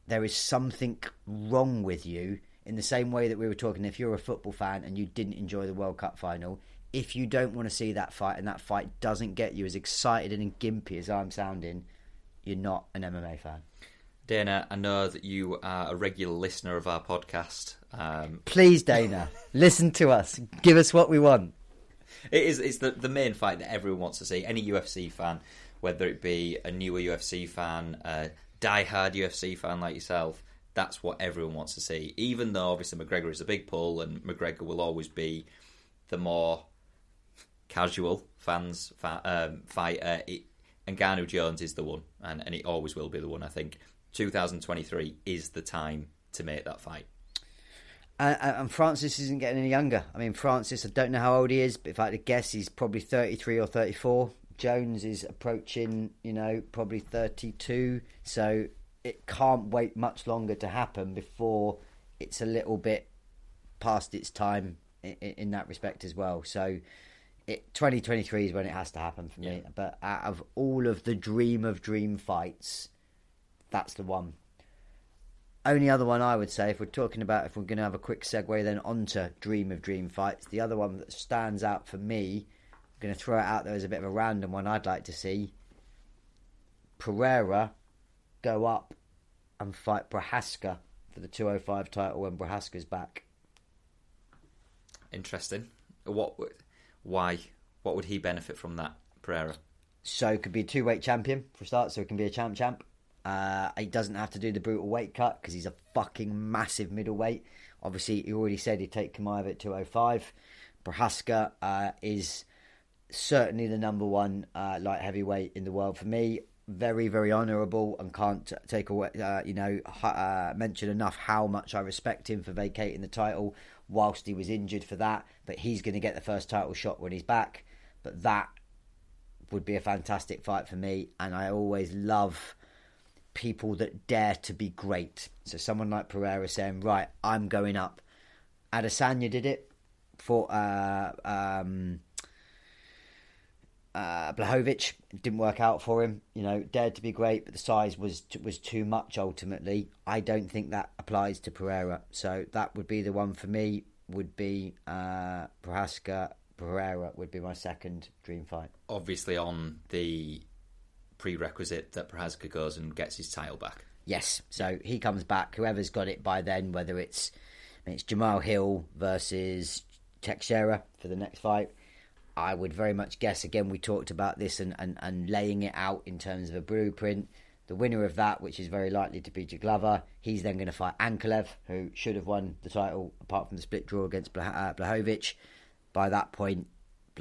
B: There is something wrong with you in the same way that we were talking. If you're a football fan and you didn't enjoy the World Cup final, if you don't want to see that fight and that fight doesn't get you as excited and gimpy as I'm sounding, you're not an MMA fan.
A: Dana, I know that you are a regular listener of our podcast. Um,
B: Please, Dana, listen to us. Give us what we want.
A: It is. It's the the main fight that everyone wants to see. Any UFC fan whether it be a newer UFC fan, a die-hard UFC fan like yourself. That's what everyone wants to see. Even though obviously McGregor is a big pull, and McGregor will always be the more casual fans fa- um, fighter. It, Ngannou Jones is the one, and, and it always will be the one. I think 2023 is the time to make that fight.
B: And, and Francis isn't getting any younger. I mean, Francis, I don't know how old he is, but if I had to guess, he's probably 33 or 34. Jones is approaching, you know, probably 32. So it can't wait much longer to happen before it's a little bit past its time in, in that respect as well. So it 2023 is when it has to happen for me.
A: Yeah.
B: But out of all of the dream of dream fights, that's the one. Only other one I would say, if we're talking about, if we're going to have a quick segue then onto dream of dream fights, the other one that stands out for me, going to throw it out there as a bit of a random one I'd like to see. Pereira go up and fight Prochazka for the 205 title when Prochazka's back.
A: Interesting. What? would- Why? What would he benefit from that, Pereira?
B: So it could be a two weight champion for a start, so it can be a champ champ. Uh, he doesn't have to do the brutal weight cut because he's a fucking massive middleweight. Obviously, he already said he'd take Chimaev at 205. Prochazka uh, is certainly the number one uh, light heavyweight in the world for me. Very, very honourable, and can't take away, uh, you know, uh, mention enough how much I respect him for vacating the title whilst he was injured for that. But he's going to get the first title shot when he's back. But that would be a fantastic fight for me, and I always love people that dare to be great. So someone like Pereira saying, "Right, I'm going up." Adesanya did it for uh, um, uh, Blachowicz. Didn't work out for him. You know, dared to be great, but the size was was too much. Ultimately, I don't think that applies to Pereira. So that would be the one for me. Would be uh, Prochazka. Pereira would be my second dream fight.
A: Obviously, on the prerequisite that Prochazka goes and gets his title back.
B: Yes, so he comes back. Whoever's got it by then, whether it's I mean, it's Jamahal Hill versus Teixeira for the next fight. I would very much guess. Again, we talked about this and, and, and laying it out in terms of a blueprint. The winner of that, which is very likely to be Jaglover, he's then going to fight Ankalaev, who should have won the title apart from the split draw against uh, Blachowicz. By that point,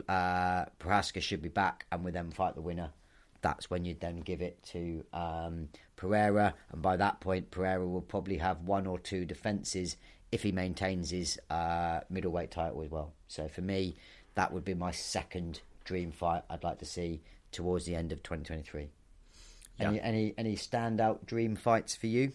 B: uh, Prochazka should be back and would then fight the winner. That's when you'd then give it to um, Pereira, and by that point, Pereira will probably have one or two defences if he maintains his uh, middleweight title as well. So for me, that would be my second dream fight I'd like to see towards the end of 2023. Any,
A: Yeah.
B: any any standout dream fights for you?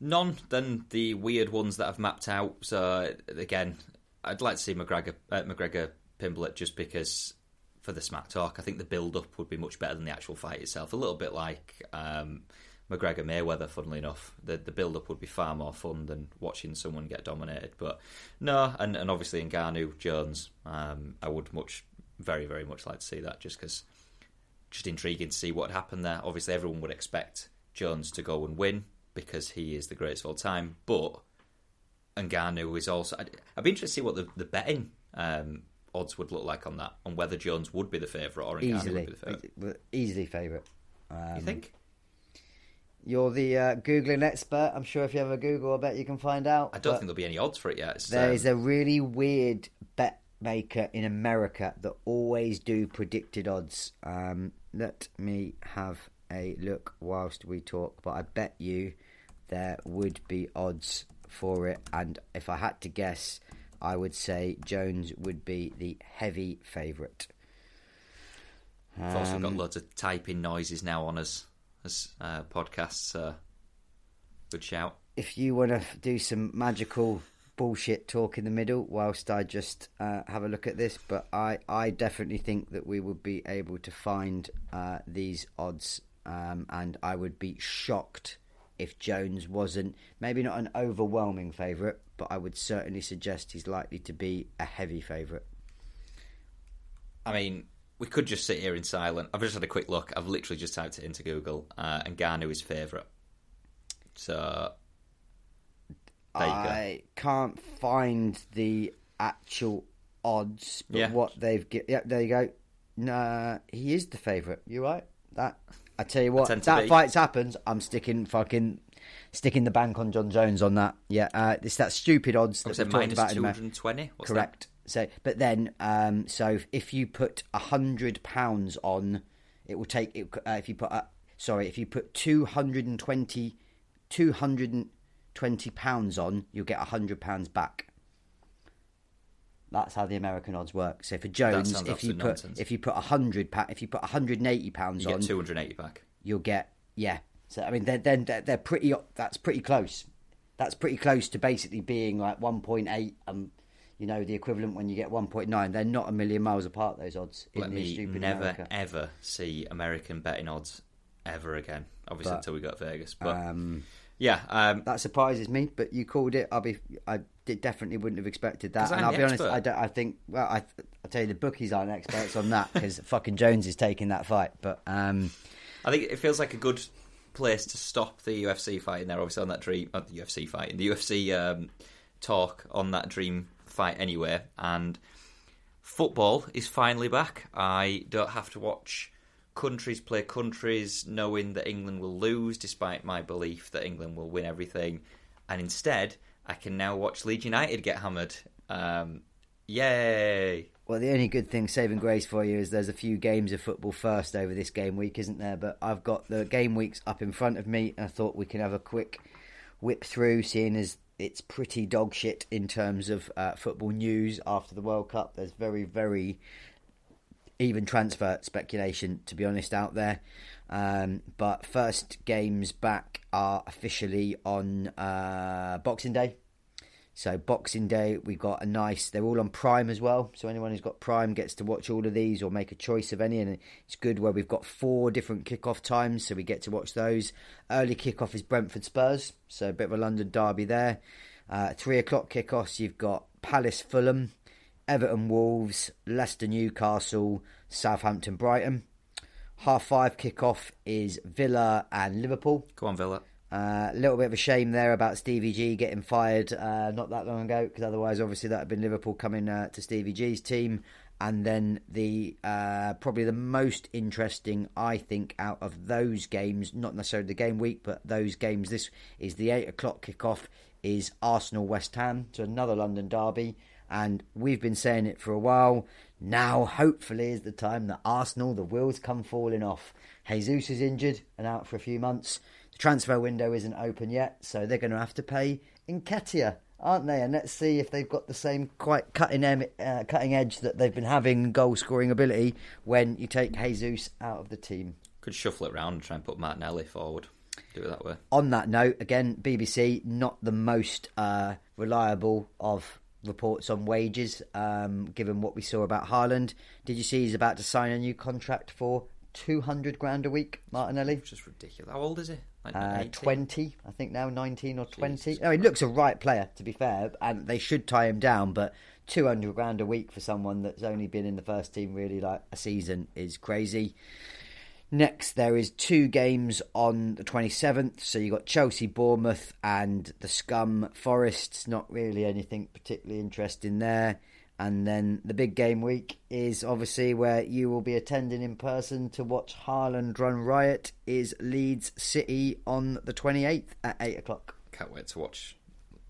A: None than the weird ones that I've mapped out. So again, I'd like to see McGregor uh, McGregor Pimblett just because for the smack talk, I think the build up would be much better than the actual fight itself. A little bit like um, McGregor Mayweather. Funnily enough, the the build up would be far more fun than watching someone get dominated. But no, and and obviously Ngannou Jones, um, I would much very very much like to see that just because just intriguing to see what happened there. Obviously, everyone would expect Jones to go and win because he is the greatest of all time. But Ngannou is also. I'd, I'd be interested to see what the, the betting um, odds would look like on that, on whether Jones would be the favourite or Ngannou
B: Easily,
A: would be the favourite.
B: easily favourite. Um,
A: you think?
B: You're the uh, googling expert. I'm sure if you have a Google, I bet you can find out.
A: I don't
B: but-
A: think there'll be any odds for it yet. It's,
B: There
A: um,
B: a really weird bet maker in America that always do predicted odds. Um, let me have a look whilst we talk, but I bet you there would be odds for it. And if I had to guess, I would say Jones would be the heavy favourite.
A: We've also got
B: Um,
A: loads of typing noises now on us as uh, podcasts. So good shout.
B: if you want to do some magical bullshit talk in the middle whilst I just uh, have a look at this, but I, I definitely think that we would be able to find uh, these odds, um, and I would be shocked if Jones wasn't maybe not an overwhelming favourite, but I would certainly suggest he's likely to be a heavy favourite.
A: I mean, we could just sit here in silence. I've just had a quick look. I've literally just typed it into Google, uh, and Ngannou is favourite. So you.
B: I can't find the actual odds, but
A: Yeah.
B: what they've gi- yeah, there you go. Nah, he is the favourite. You're right. that I tell you what, that
A: be.
B: fight's happens. I'm sticking fucking sticking the bank on Jon Jones on that. Yeah, uh, it's that stupid odds that
A: it
B: talked
A: minus
B: about
A: two hundred twenty?
B: Correct. So, but then, um, so if you put a hundred pounds on, it will take. It, uh, if you put, uh, sorry, if you put 220, 220 pounds on, you'll get a hundred pounds back. That's how the American odds work. So for Jones, if you put
A: nonsense.
B: if you put a hundred if you put hundred and eighty pounds
A: You
B: on,
A: get two hundred and eighty back.
B: you'll get yeah. So I mean, they're then they're, they're pretty. That's pretty close. That's pretty close to basically being like one point eight. Um, you know the equivalent when you get one point nine. They're not a million miles apart. Those odds
A: Let me
B: stupid
A: never
B: America.
A: ever see American betting odds ever again. Obviously
B: But,
A: until we got Vegas, but
B: Um,
A: yeah, um,
B: that surprises me, but you called it. I'll be. I definitely wouldn't have expected that. And I'll be honest. I, don't, I think. Well, I I tell you, the bookies aren't experts on that because fucking Jones is taking that fight. But um,
A: I think it feels like a good place to stop the UFC fight in there. Obviously on that dream, not the UFC fight, in the UFC um, talk on that dream fight anyway. And football is finally back. I don't have to watch countries play countries, knowing that England will lose, despite my belief that England will win everything. And instead, I can now watch Leeds United get hammered. Um, yay!
B: Well, the only good thing, saving grace for you, is there's a few games of football first over this game week, isn't there? But I've got the game weeks up in front of me, and I thought we can have a quick whip through, seeing as it's pretty dog shit in terms of uh, football news after the World Cup. There's very, very even transfer speculation, to be honest, out there. Um, but first games back are officially on uh, Boxing Day. So Boxing Day, we've got a nice. They're all on Prime as well. So anyone who's got Prime gets to watch all of these or make a choice of any, and it's good where we've got four different kickoff times, so we get to watch those. Early kickoff is Brentford Spurs, so a bit of a London derby there. Uh, three o'clock kickoffs, you've got Palace Fulham, Everton Wolves, Leicester Newcastle, Southampton Brighton. Half five kickoff is Villa and Liverpool.
A: Go on, Villa.
B: A little bit of a shame there about Stevie G getting fired uh, not that long ago, because otherwise, obviously, that have been Liverpool coming uh, to Stevie G's team. And then the uh, probably the most interesting, I think, out of those games, not necessarily the game week, but those games. This is the eight o'clock kickoff. Is Arsenal West Ham to another London derby, and we've been saying it for a while. Now, hopefully, is the time that Arsenal, the wheels come falling off. Jesus is injured and out for a few months. Transfer window isn't open yet, so they're going to have to pay Nketiah, aren't they? And let's see if they've got the same quite cutting em- uh, cutting edge that they've been having goal scoring ability when you take Jesus out of the team.
A: Could shuffle it around and try and put Martinelli forward. Do it that way.
B: On that note, again, BBC not the most uh, reliable of reports on wages, um, given what we saw about Haaland. Did you see he's about to sign a new contract for two hundred grand a week, Martinelli?
A: Which is ridiculous. How old is he? Like
B: Uh, 20, I think now, 19 or 20.
A: Jesus
B: Oh, he looks a right player, to be fair, and they should tie him down, but 200 grand a week for someone that's only been in the first team really like a season is crazy. Next, there is two games on the 27th. So you've got Chelsea, Bournemouth, and the Scum Forests. Not really anything particularly interesting there. And then the big game week is obviously where you will be attending in person to watch Haaland run riot. Is Leeds City on the 28th at 8 o'clock.
A: Can't wait to watch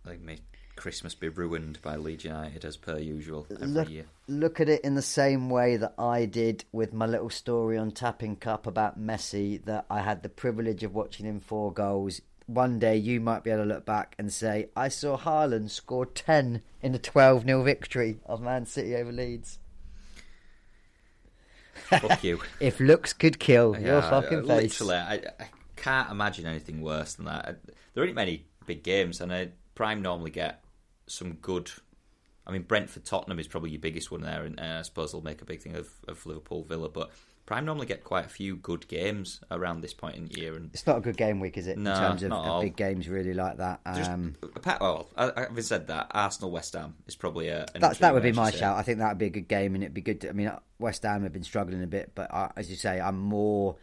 A: like me Christmas be ruined by Leeds United as per usual every
B: look,
A: year.
B: look at it in the same way that I did with my little story on Tapping Up about Messi, that I had the privilege of watching him four goals. One day you might be able to look back and say, I saw Haaland score 10 in a 12 0 victory of Man City over Leeds.
A: Fuck you.
B: If looks could kill, your
A: Yeah,
B: fucking
A: uh,
B: face.
A: Literally, I, I can't imagine anything worse than that. There aren't many big games, and I, Prime normally get some good. I mean, Brentford Tottenham is probably your biggest one there, and uh, I suppose they'll make a big thing of, of Liverpool Villa. But Prime normally get quite a few good games around this point in the year, and
B: It's not a good game week, is it?
A: No,
B: in terms of,
A: not
B: of big games, really like that. Um,
A: apart, well, having said that, Arsenal West Ham is probably a.
B: that would be my
A: match to see.
B: shout. I think that would be a good game, and it'd be good. To, I mean, West Ham have been struggling a bit, but uh, as you say, I'm more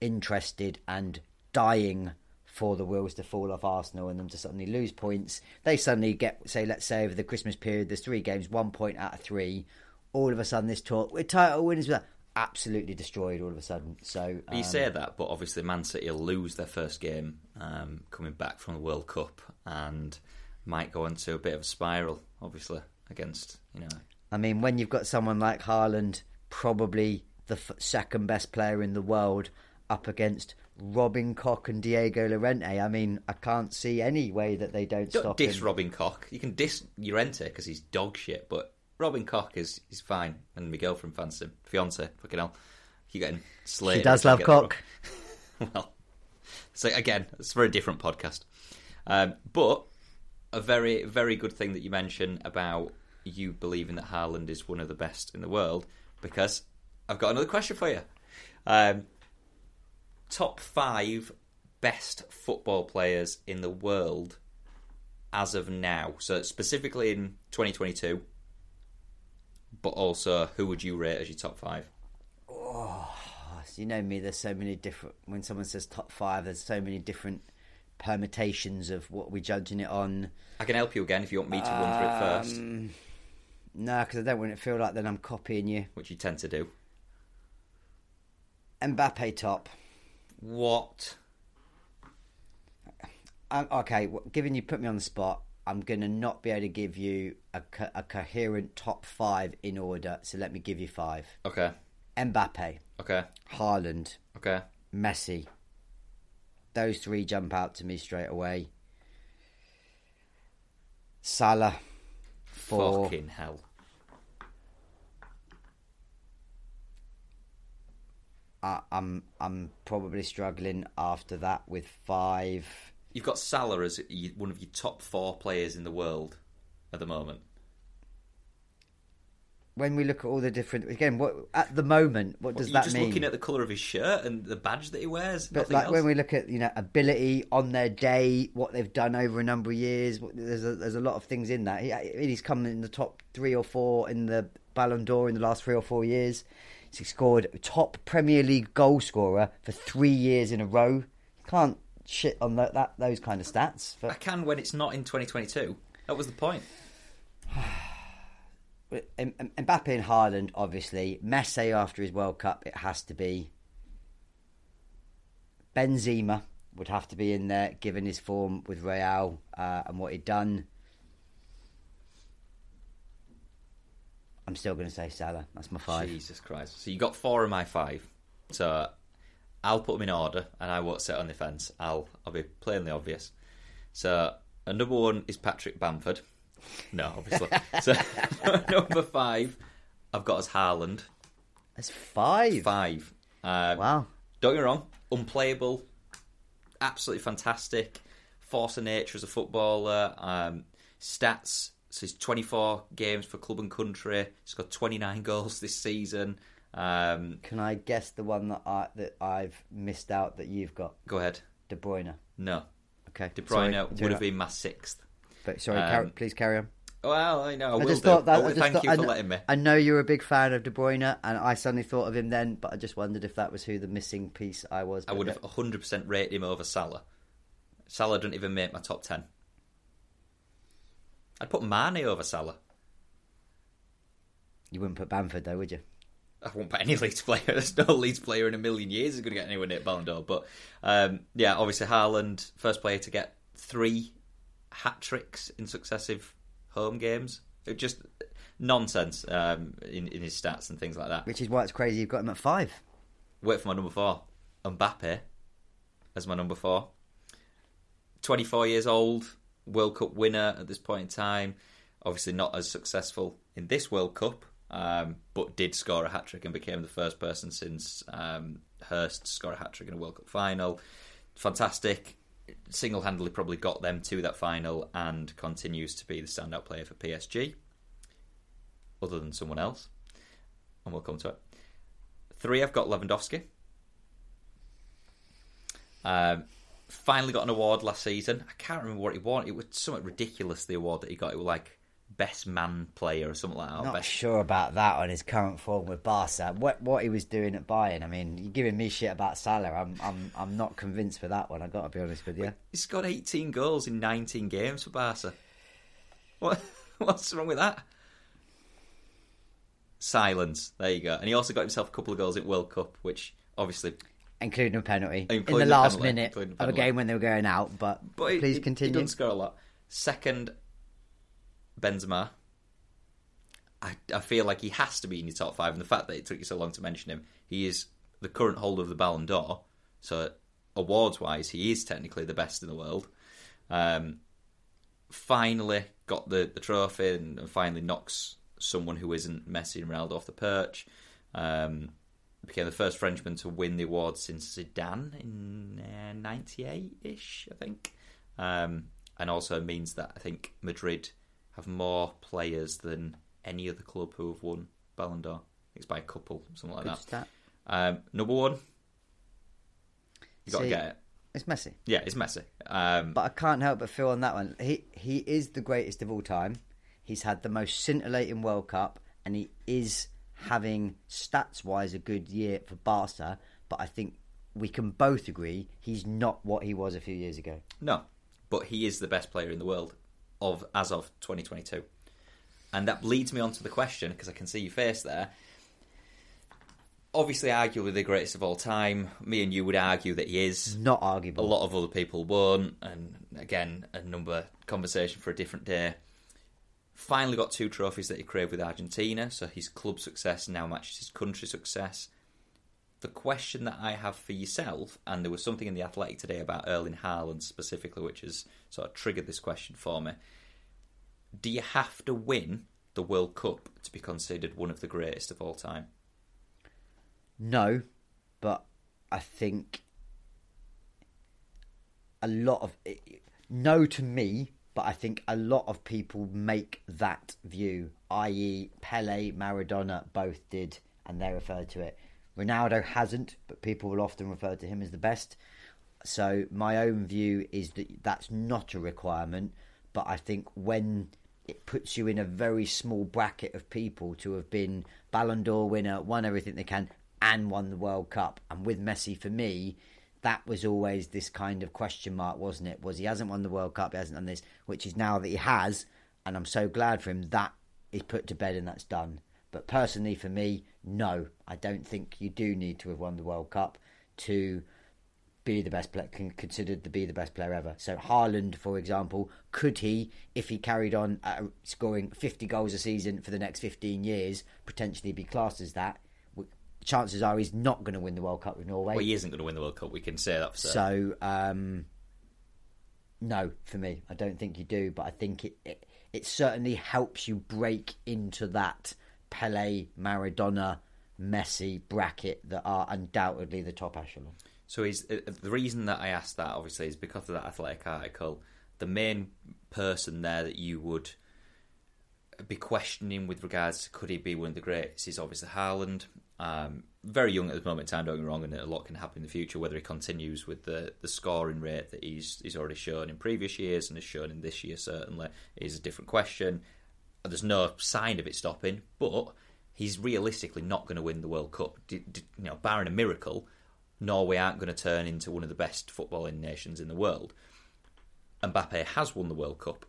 B: interested and dying for the wheels to fall off Arsenal and them to suddenly lose points. They suddenly get, say, let's say over the Christmas period, there's three games, one point out of three. All of a sudden, this talk, we're title winners. Absolutely destroyed all of a sudden. So um,
A: you say that, but obviously Man City will lose their first game um, coming back from the World Cup and might go into a bit of a spiral. Obviously against you know.
B: I mean, when you've got someone like Haaland, probably the f- second best player in the world, up against Robin Koch and Diego Llorente, I mean, I can't see any way that they don't,
A: Don't
B: stop
A: diss
B: him.
A: Robin Koch. You can diss Llorente because he's dog shit, but Robin Koch is is fine, and my girlfriend fancies him. Fiance, fucking hell, you getting slated.
B: She does love cock.
A: well, so again, it's for a different podcast. Um, but a very very good thing that you mentioned about you believing that Haaland is one of the best in the world, because I've got another question for you. Um, top five best football players in the world as of now. So specifically in 2022, but also who would you rate as your top five?
B: You know me, there's so many different. When someone says top five, there's so many different permutations of what we're judging it on.
A: I can help you again if you want me to run through it first,
B: Um, No, because I don't want it to feel like then I'm copying you.
A: which you tend to do.
B: Mbappe top.
A: What?
B: Um, okay, well, given you put me on the spot, I'm going to not be able to give you a, co- a coherent top five in order. So let me give you five:
A: Okay,
B: Mbappe,
A: okay,
B: Haaland,
A: okay.
B: Messi. Those three jump out to me straight away. Salah, four.
A: Fucking hell.
B: I, I'm I'm probably struggling after that with five.
A: You've got Salah as one of your top four players in the world at the moment.
B: When we look at all the different again, what at the moment, what does
A: You're
B: that
A: just
B: mean?
A: looking at the colour of his shirt and the badge that he wears.
B: But like
A: else.
B: when we look at you know ability on their day, what they've done over a number of years, there's a, there's a lot of things in that. He, he's come in the top three or four in the Ballon d'Or in the last three or four years. He scored top Premier League goal scorer for three years in a row. Can't shit on that, that those kind of stats.
A: I can when it's not in 2022. That was the point.
B: M- M- Mbappe and Haaland, obviously. Messi after his World Cup, it has to be. Benzema would have to be in there, given his form with Real uh, and what he'd done. I'm still going to say Salah. That's my five.
A: Jesus Christ. So you got four of my five. So I'll put them in order and I won't sit on the fence. I'll I'll be plainly obvious. So uh, number one is Patrick Bamford. No, obviously. so number five, I've got as Haaland.
B: That's five.
A: Five. Um,
B: Wow.
A: Don't get me wrong, unplayable, absolutely fantastic, force of nature as a footballer, um, stats. So he's 24 games for club and country. He's got 29 goals this season. Um,
B: Can I guess the one that I that I've missed out that you've got?
A: go ahead.
B: De Bruyne.
A: No,
B: Okay.
A: De Bruyne
B: Sorry,
A: would have been my sixth.
B: But sorry,
A: um,
B: car- please carry on.
A: Well, I know. I,
B: I
A: will
B: just
A: do.
B: thought that.
A: Oh,
B: I
A: thank
B: thought,
A: you
B: I
A: for
B: kn-
A: letting me.
B: I know you're a big fan of De Bruyne, and I suddenly thought of him then, but I just wondered if that was who the missing piece I was.
A: I would have 100% rated him over Salah. Salah didn't even make my top 10. I'd put Mane over Salah.
B: You wouldn't put Bamford though, would you?
A: I won't put any Leeds player. There's no Leeds player in a million years is going to get anywhere near Ballon d'Or. But um, yeah, obviously Haaland, first player to get three hat tricks in successive home games. It just nonsense um, in, in his stats and things like that.
B: Which is why it's crazy you've got him at five.
A: Wait for my number four. Mbappe as my number four. 24 years old, World Cup winner at this point in time. Obviously not as successful in this World Cup, um, but did score a hat trick and became the first person since um, Hurst to score a hat trick in a World Cup final. Fantastic. Single handedly probably got them to that final and continues to be the standout player for PSG, other than someone else. And we'll come to it. Three, I've got Lewandowski. Um, finally got an award last season. I can't remember what he won. It was something ridiculous. The award that he got. It was like best man player or something like that.
B: Not
A: best
B: sure about that on his current form with Barca. What what he was doing at Bayern. I mean, you're giving me shit about Salah. I'm I'm I'm not convinced with that one. I got to be honest with you.
A: He's got 18 goals in 19 games for Barca. What? What's wrong with that? Silence. There you go. And he also got himself a couple of goals at World Cup, which obviously.
B: including a penalty in the last
A: penalty,
B: minute of a game when they were going out. But,
A: But
B: please
A: he,
B: continue.
A: He doesn't score a lot. Second, Benzema. I, I feel like he has to be in your top five, and the fact that it took you so long to mention him, he is the current holder of the Ballon d'Or. So, awards wise, he is technically the best in the world. Um, finally got the, the trophy and, and finally knocks someone who isn't Messi and Ronaldo off the perch. Um, became the first Frenchman to win the award since Zidane in '98 ish, I think. Um, and also means that I think Madrid have more players than any other club who have won Ballon d'Or. It's by a couple, something like
B: Good
A: that.
B: stat.
A: Um, number one, you got to get it.
B: It's Messi.
A: Yeah, it's Messi. Um,
B: But I can't help but feel on that one. He he is the greatest of all time. He's had the most scintillating World Cup, and he is having stats wise a good year for Barca. But I think we can both agree he's not what he was a few years ago.
A: No, but he is the best player in the world of as of 2022, and that leads me on to the question because I can see your face there. Obviously, arguably the greatest of all time. Me and you would argue that he is.
B: Not arguable.
A: A lot of other people won't, and again, a number conversation for a different day. Finally, got two trophies that he craved with Argentina, so his club success now matches his country success. The question that I have for yourself, and there was something in the Athletic today about Erling Haaland specifically, which has sort of triggered this question for me. Do you have to win the World Cup to be considered one of the greatest of all time?
B: No, but I think a lot of no to me, but I think a lot of people make that view, i.e., Pele, Maradona both did, and they referred to it. Ronaldo hasn't, but people will often refer to him as the best. So my own view is that that's not a requirement, but I think when it puts you in a very small bracket of people to have been Ballon d'Or winner, won everything they can, and won the World Cup, and with Messi for me, that was always this kind of question mark, wasn't it? Was he hasn't won the World Cup, he hasn't done this, which is now that he has, and I'm so glad for him. That is put to bed and that's done. But personally, for me, no, I don't think you do need to have won the World Cup to be the best player, considered to be the best player ever. So Haaland, for example, could he, if he carried on uh, scoring 50 goals a season for the next 15 years, potentially be classed as that? Chances are he's not going to win the World Cup with Norway.
A: Well, he isn't going to win the World Cup. We can say that.
B: So, um, no, for me, I don't think you do. But I think it, it it certainly helps you break into that Pele, Maradona, Messi bracket that are undoubtedly the top echelon.
A: So uh, the reason that I asked that obviously is because of that athletic article. The main person there that you would be questioning with regards to could he be one of the greats is obviously Haaland. Um, very young at the moment time, don't get me wrong, and a lot can happen in the future. Whether he continues with the, the scoring rate that he's he's already shown in previous years and has shown in this year certainly is a different question. There's no sign of it stopping, but he's realistically not going to win the World Cup. D- d- you know, barring a miracle, Norway aren't going to turn into one of the best footballing nations in the world. Mbappe has won the World Cup.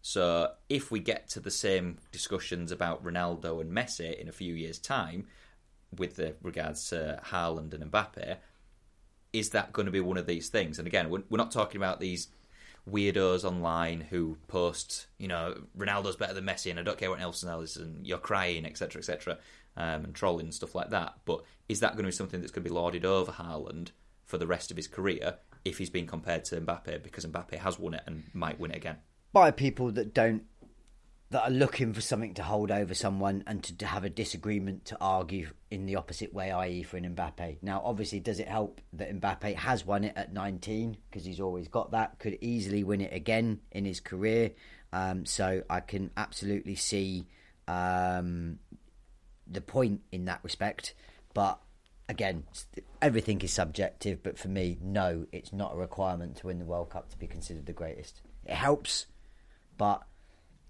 A: So if we get to the same discussions about Ronaldo and Messi in a few years' time, with regards to Haaland and Mbappe, is that going to be one of these things? And again, we're not talking about these weirdos online who post, you know, Ronaldo's better than Messi, and I don't care what else else, and you're crying, etc., etc., um, and trolling and stuff like that. But is that going to be something that's going to be lauded over Haaland for the rest of his career if he's being compared to Mbappe because Mbappe has won it and might win it again?
B: By people that don't that are looking for something to hold over someone and to, to have a disagreement to argue in the opposite way, i.e., for an Mbappe. Now, obviously, does it help that Mbappe has won it at 19 because he's always got that? Could easily win it again in his career. Um, so I can absolutely see um, the point in that respect. But again, everything is subjective. But for me, no, it's not a requirement to win the World Cup to be considered the greatest. It helps, but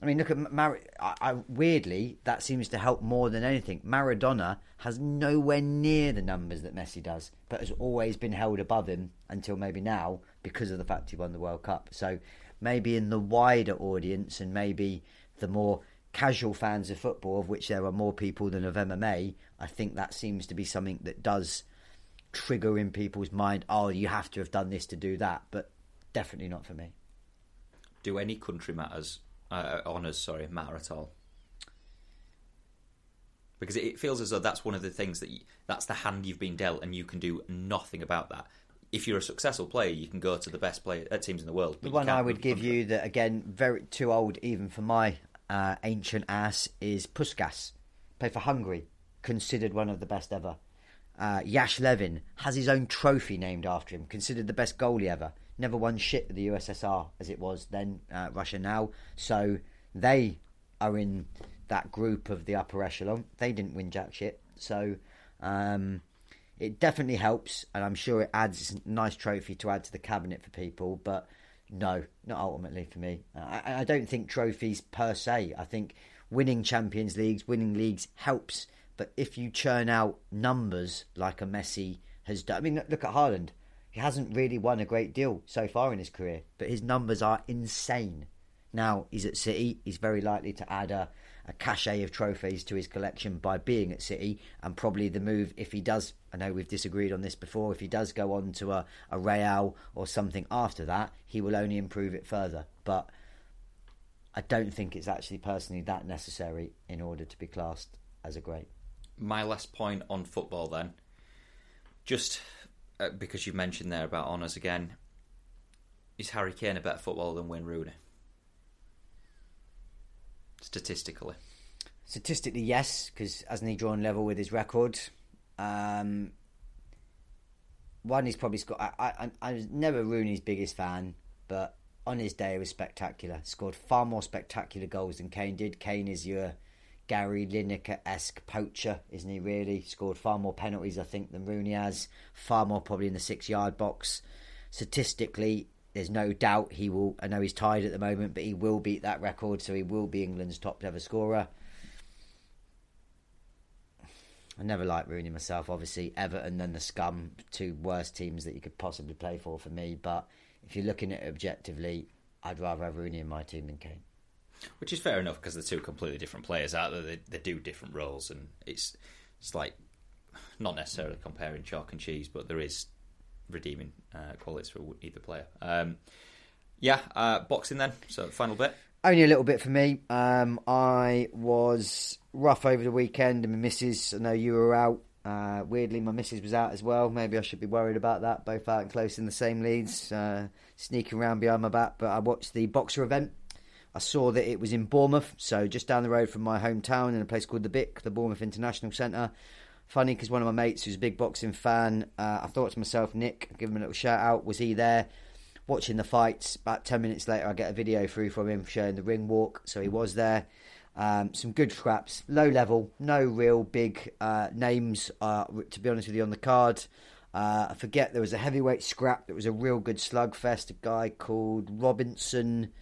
B: I mean, look at Mar- I, I, weirdly that seems to help more than anything. Maradona has nowhere near the numbers that Messi does, but has always been held above him until maybe now because of the fact he won the World Cup. So maybe in the wider audience and maybe the more casual fans of football, of which there are more people than of MMA, I think that seems to be something that does trigger in people's mind. Oh, you have to have done this to do that, but definitely not for me.
A: Do any country matters uh, honours? Sorry, matter at all? Because it feels as though that's one of the things that you, that's the hand you've been dealt, and you can do nothing about that. If you're a successful player, you can go to the best player uh, teams in the world.
B: The one I would give you that again, very too old even for my uh, ancient ass is Puskas. Played for Hungary, considered one of the best ever. Uh, Yash Levin has his own trophy named after him, considered the best goalie ever. Never won shit with the USSR as it was then, uh, Russia now. So they are in that group of the upper echelon. They didn't win jack shit. So um, it definitely helps, and I'm sure it adds a nice trophy to add to the cabinet for people. But no, not ultimately for me. I, I don't think trophies per se. I think winning Champions Leagues, winning leagues helps. But if you churn out numbers like a Messi has done, I mean, look at Haaland. He hasn't really won a great deal so far in his career, but his numbers are insane. Now he's at City. He's very likely to add a, a cachet of trophies to his collection by being at City, and probably the move if he does. I know we've disagreed on this before. If he does go on to a, a Real or something after that, he will only improve it further. But I don't think it's actually personally that necessary in order to be classed as a great.
A: My last point on football, then, just because you mentioned there about honours again, is Harry Kane a better footballer than Wayne Rooney? Statistically.
B: Statistically, yes, because hasn't he drawn level with his record? Um, one, he's probably scored. I, I, I was never Rooney's biggest fan, but on his day, it was spectacular. Scored far more spectacular goals than Kane did. Kane is your Gary Lineker esque poacher, isn't he? Really scored far more penalties, I think, than Rooney has. Far more probably in the six yard box. Statistically, there's no doubt he will. I know he's tied at the moment, but he will beat that record, so he will be England's top ever scorer. I never liked Rooney myself. Obviously, Everton and the Scum, two worst teams that you could possibly play for for me. But if you're looking at it objectively, I'd rather have Rooney in my team than Kane.
A: Which is fair enough because they're two completely different players out there. They, they do different roles, and it's it's like not necessarily comparing chalk and cheese, but there is redeeming uh, qualities for either player. Um, yeah, uh, boxing then. So final bit.
B: Only a little bit for me. Um, I was rough over the weekend, and my missus. I know you were out. Uh, weirdly, my missus was out as well. Maybe I should be worried about that. Both out and close in the same leads, uh, sneaking around behind my back. But I watched the boxer event I saw that it was in Bournemouth, so just down the road from my hometown in a place called the BIC, the Bournemouth International Centre. Funny because one of my mates who's a big boxing fan, uh, I thought to myself, Nick, give him a little shout out. Was he there watching the fights? About 10 minutes later, I get a video through from him showing the ring walk, so he was there. Um, some good scraps, low level, no real big uh, names, uh, to be honest with you, on the card. Uh, I forget there was a heavyweight scrap that was a real good slugfest. A guy called Robinson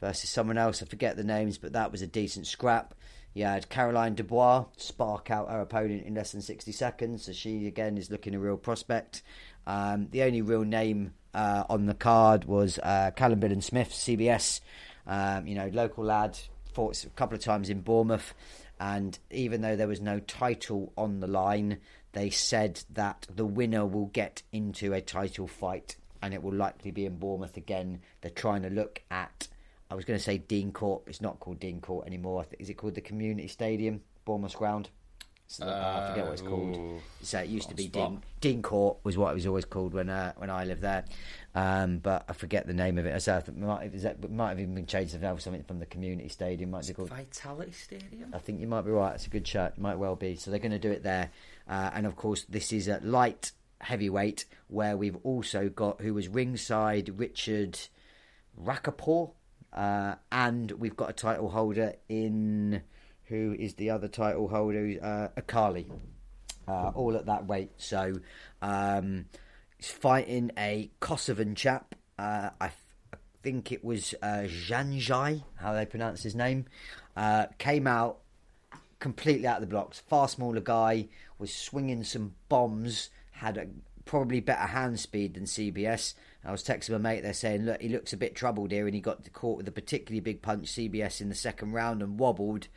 B: versus someone else. I forget the names, but that was a decent scrap. You had Caroline Dubois spark out her opponent in less than 60 seconds, so she again is looking a real prospect. Um, the only real name uh, on the card was uh, Callum Billam-Smith, CBS. Um, you know, local lad, fought a couple of times in Bournemouth, and even though there was no title on the line, they said that the winner will get into a title fight, and it will likely be in Bournemouth again. They're trying to look at I was going to say Dean Court. It's not called Dean Court anymore. Is it called the Community Stadium, Bournemouth Ground? So, uh, I forget what it's called. Ooh, so it used to be Dean, Dean Court was what it was always called when uh, when I lived there, um, but I forget the name of it. So it might, it might have even been changed to something from the Community Stadium. Might be called
A: Vitality Stadium.
B: I think you might be right. It's a good shot. Might well be. So they're going to do it there, uh, and of course this is a light heavyweight where we've also got who was ringside Richard Riakporhe uh, and we've got a title holder in who is the other title holder, uh, Okolie, uh, all at that weight. So um, he's fighting a Kosovan chap. Uh, I, f- I think it was uh, how they pronounce his name. Uh, came out completely out of the blocks. Far smaller guy was swinging some bombs. Had a probably better hand speed than CBS. I was texting my mate, they're saying, look, he looks a bit troubled here, and he got caught with a particularly big punch CBS in the second round and wobbled.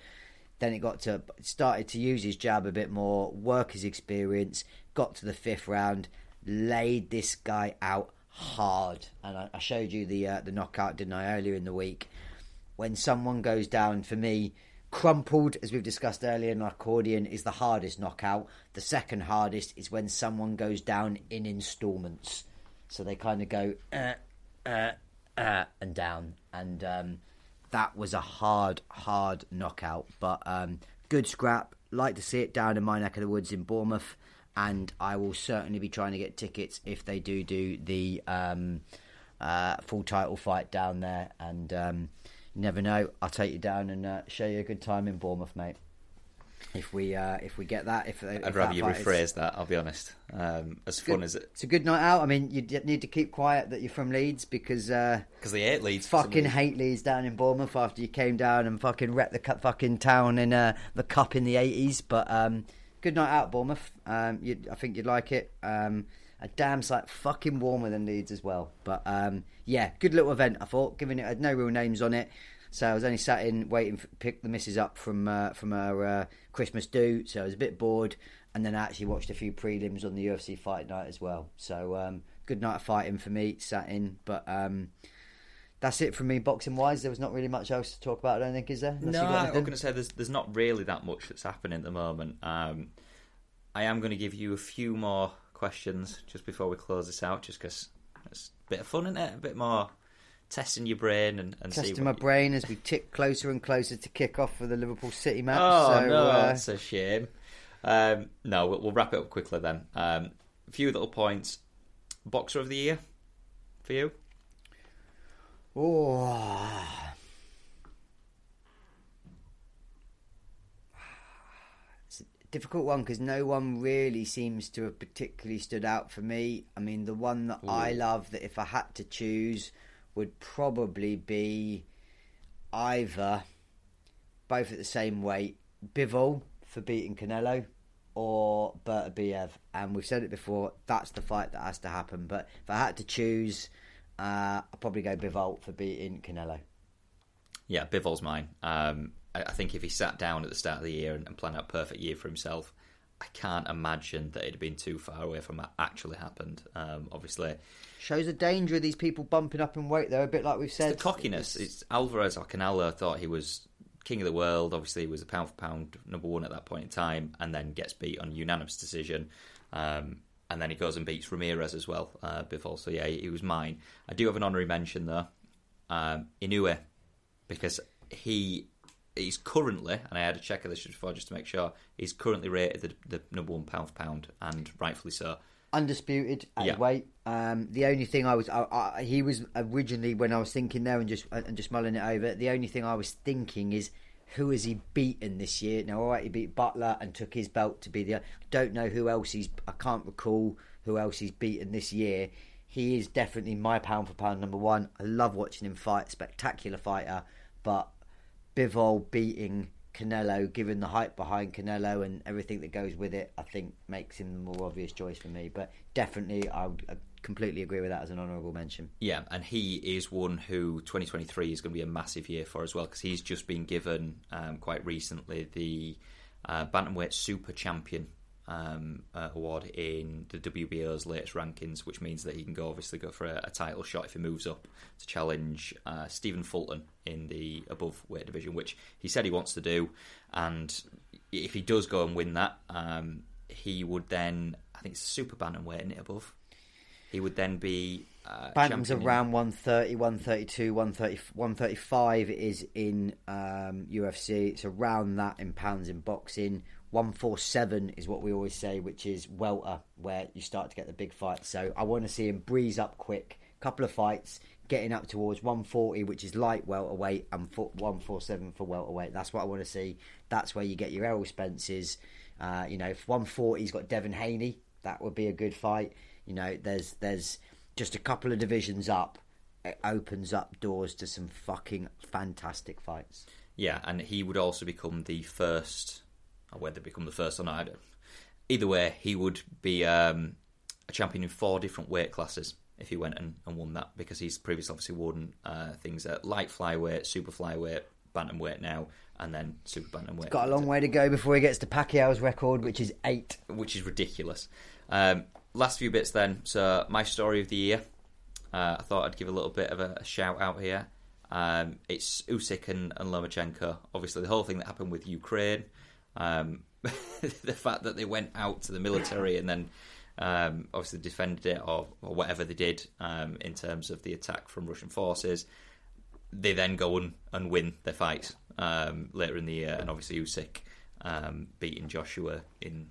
B: Then it got to started to use his jab a bit more, work his experience. Got to the fifth round, laid this guy out hard, and I, I showed you the uh, the knockout, didn't I, earlier in the week? When someone goes down, for me, crumpled, as we've discussed earlier, an accordion is the hardest knockout. The second hardest is when someone goes down in instalments. So they kind of go uh, uh, uh, and down, and um, that was a hard, hard knockout. But um, good scrap. Like to see it down in my neck of the woods in Bournemouth, and I will certainly be trying to get tickets if they do do the um, uh, full title fight down there. And um, you never know, I'll take you down and uh, show you a good time in Bournemouth, mate. If we uh, if we get that, if
A: I'd rather you
B: fight is-
A: rephrase that. I'll be honest. Um, as fun as it,
B: It's a good night out. I mean, you need to keep quiet that you're from Leeds because uh,
A: because they hate Leeds.
B: fucking hate Leeds down in Bournemouth after you came down and fucking wrecked the cu- fucking town in uh, the cup in the 80s. But um, good night out, Bournemouth. Um, I think you'd like it. Um, a damn sight fucking warmer than Leeds as well. But um, yeah, good little event. I thought, giving it had no real names on it. So I was only sat in waiting to pick the missus up from uh, from her uh, Christmas do. So I was a bit bored, and then I actually watched a few prelims on the UFC fight night as well. So um, good night of fighting for me. Sat in, but um, that's it from me boxing wise. There was not really much else to talk about. I don't think is there. Unless
A: No, I was going to say there's there's not really that much that's happening at the moment. Um, I am going to give you a few more questions just before we close this out, just because it's a bit of fun, isn't it? A bit more testing your brain and, and
B: Testing my brain as we tick closer and closer to kick off for the Liverpool City match.
A: Oh
B: so,
A: no,
B: uh,
A: that's a shame. Um, no, we'll, we'll wrap it up quickly then. Um, a few little points. Boxer of the year for you?
B: Oh. It's a difficult one because no one really seems to have particularly stood out for me. I mean, the one that I love that if I had to choose would probably be either both at the same weight, Bivol for beating Canelo or Beterbiev. And we've said it before, that's the fight that has to happen. But if I had to choose, uh, I'd probably go Bivol for beating Canelo.
A: Yeah, Bivol's mine. Um, I, I think if he sat down at the start of the year and, and planned out a perfect year for himself, I can't imagine that it'd been too far away from what actually happened. Um, obviously,
B: Shows the danger of these people bumping up in weight, though, a bit like we've said.
A: the cockiness. It's Alvarez or Canelo thought he was king of the world. Obviously, he was a pound for pound number one at that point in time, and then gets beat on unanimous decision. Um, and then he goes and beats Ramirez as well, uh, Bivol. So yeah, he, was mine. I do have an honorary mention though, um, Inoue, because he he's currently, and I had a check of this before just to make sure, he's currently rated the, the number one pound for pound, and rightfully so.
B: Undisputed at
A: Yeah.
B: weight. Um, the only thing I was, I, I, he was originally when I was thinking there and just and just mulling it over. The only thing I was thinking is, who has he beaten this year? Now, all right, he beat Butler and took his belt to be the. I don't know who else he's. I can't recall who else he's beaten this year. He is definitely my pound for pound number one. I love watching him fight. Spectacular fighter, but Bivol beating Canelo, given the hype behind Canelo and everything that goes with it, I think makes him the more obvious choice for me. But definitely, I would completely agree with that as an honourable mention.
A: Yeah, and he is one who 2023 is going to be a massive year for as well because he's just been given um, quite recently the uh, bantamweight super champion um, uh, award in the WBO's latest rankings, which means that he can go obviously go for a, a title shot if he moves up to challenge uh, Stephen Fulton in the above weight division, which he said he wants to do. And if he does go and win that, um, he would then I think it's super bantamweight in it above. He would then be uh,
B: Bantam's
A: champion in-
B: around 130, 132, 130, 135 is in um, UFC. It's around that in pounds in boxing. 147 is what we always say, which is welter, where you start to get the big fights. So I want to see him breeze up quick. Couple of fights, getting up towards 140, which is light welterweight, and 147 for welterweight. That's what I want to see. That's where you get your Errol Spencers. Uh, you know, if 140's got Devin Haney, that would be a good fight. You know, there's there's just a couple of divisions up. It opens up doors to some fucking fantastic fights.
A: Yeah, and he would also become the first, whether become the first or not, I don't. Either way, he would be um, a champion in four different weight classes if he went and, and won that because he's previously obviously won uh, things at light flyweight, super flyweight, bantamweight now, and then super bantamweight.
B: He's got a long way to go before he gets to Pacquiao's record, which is eight.
A: which is ridiculous. Um, last few bits then. So my story of the year. Uh, I thought I'd give a little bit of a, a shout out here. Um, it's Usyk and, and Lomachenko. Obviously, the whole thing that happened with Ukraine, um, the fact that they went out to the military and then um, obviously defended it or, or whatever they did um, in terms of the attack from Russian forces. They then go and, and win their fight um, later in the year, and obviously Usyk um, beating Joshua in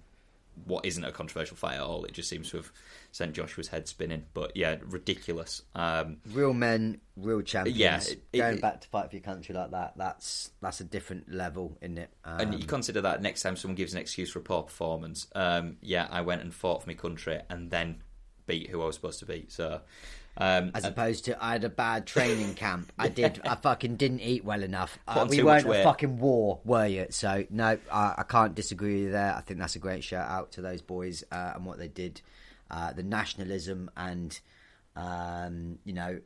A: what isn't a controversial fight at all. It just seems to have sent Joshua's head spinning. But yeah, ridiculous. Um,
B: Real men, real champions.
A: Yeah, it- it-
B: Going back to fight for your country like that, that's that's a different level, isn't it? Um,
A: and you consider that next time someone gives an excuse for a poor performance. Um, yeah, I went and fought for my country and then beat who I was supposed to beat. So. Um,
B: as opposed to I had a bad training camp. I did. I fucking didn't eat well enough. Uh, we weren't a fucking war, were you? So no, I, I can't disagree with you there. I think that's a great shout out to those boys uh, and what they did. Uh, the nationalism and um, you know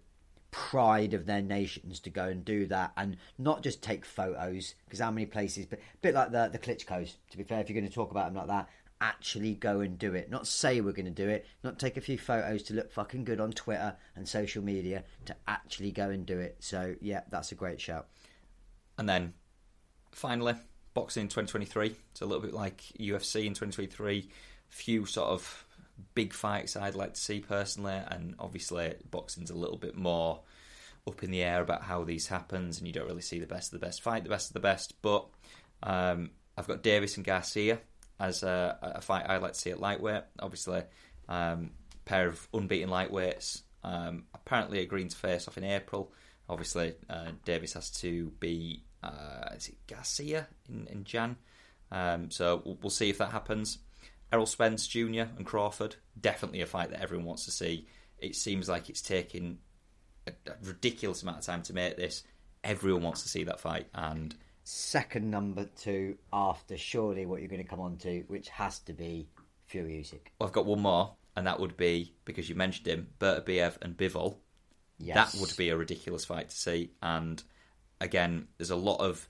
B: pride of their nations to go and do that and not just take photos because how many places but a bit like the the Klitschko's to be fair if you're going to talk about them like that actually go and do it not say we're going to do it not take a few photos to look fucking good on Twitter and social media to actually go and do it so yeah that's a great shout
A: And then finally, boxing in 2023. It's a little bit like UFC in 2023. Few sort of big fights I'd like to see personally, and obviously boxing's a little bit more up in the air about how these happens, and you don't really see the best of the best fight the best of the best. But um, I've got Davis and Garcia as a, a fight I'd like to see at lightweight. Obviously, um, pair of unbeaten lightweights. Um, apparently agreeing to face off in April. Obviously, uh, Davis has to be uh, is it Garcia in, in Jan. Um, so we'll, we'll see if that happens. Errol Spence Jr. and Crawford definitely a fight that everyone wants to see. It seems like it's taking a, a ridiculous amount of time to make this. Everyone wants to see that fight, and
B: second number two after surely what you're going to come on to which has to be Fury Usyk
A: I've got one more, and that would be because you mentioned him, Beterbiev and Bivol.
B: yes
A: That would be a ridiculous fight to see. And again, there's a lot of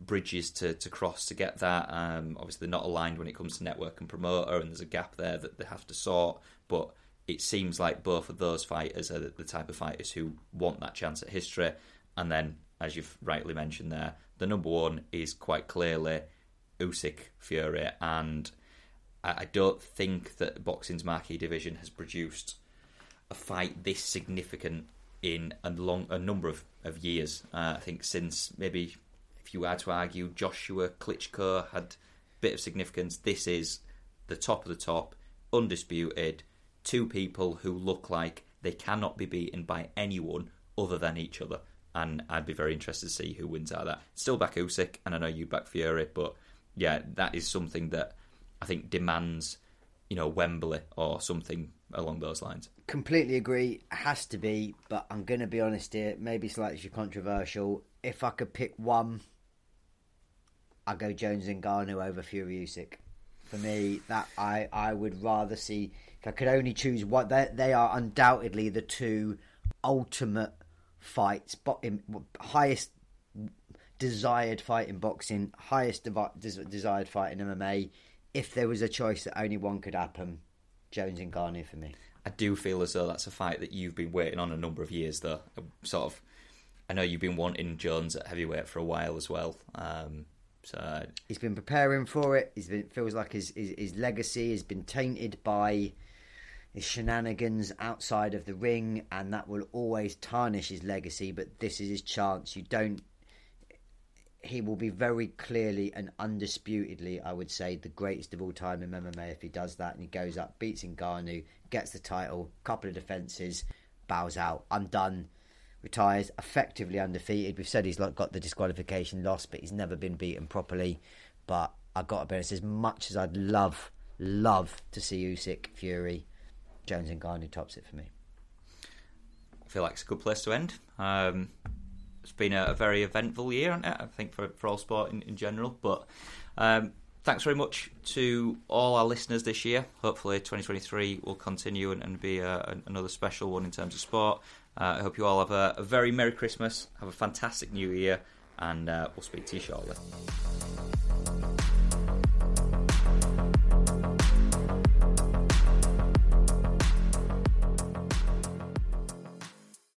A: bridges to, to cross to get that. Um, obviously, they're not aligned when it comes to network and promoter, and there's a gap there that they have to sort. But it seems like both of those fighters are the, the type of fighters who want that chance at history. And then, as you've rightly mentioned there, the number one is quite clearly Usyk Fury, and I, don't think that boxing's marquee division has produced a fight this significant in a long a number of, of years. Uh, I think since maybe if you had to argue Joshua Klitschko had a bit of significance, this is the top of the top, undisputed, two people who look like they cannot be beaten by anyone other than each other. And I'd be very interested to see who wins out of that. Still back Usyk, and I know you'd back Fury, but yeah, that is something that I think demands, you know, Wembley or something along those lines.
B: completely agree has to be but i'm going to be honest here maybe slightly controversial if i could pick one i go jones and Ngannou over fury Usyk. for me that i i would rather see if i could only choose what they, they are undoubtedly the two ultimate fights but in highest desired fight in boxing highest des- desired fight in mma if there was a choice that only one could happen jones and Ngannou for me
A: I do feel as though that's a fight that you've been waiting on a number of years, though. Sort of, I know you've been wanting Jones at heavyweight for a while as well. Um, so
B: He's been preparing for it. He's been feels like his, his his legacy has been tainted by his shenanigans outside of the ring, and that will always tarnish his legacy. But this is his chance. You don't. He will be very clearly and undisputedly, I would say, the greatest of all time in MMA if he does that and he goes up, beats Ngannou, gets the title, couple of defences, bows out. I'm done retires effectively undefeated. We've said he's got the disqualification loss, but he's never been beaten properly. But I've got to be honest, as much as I'd love, love to see Usyk Fury, Jones and Ngannou tops it for me.
A: I feel like it's a good place to end. Um, it's been a, a very eventful year, hasn't it? I think for for all sport in, in general. But um, thanks very much to all our listeners this year. Hopefully, 2023 will continue and, and be a, another special one in terms of sport. Uh, I hope you all have a, a, very Merry Christmas, have a fantastic New Year, and uh, we'll speak to you shortly.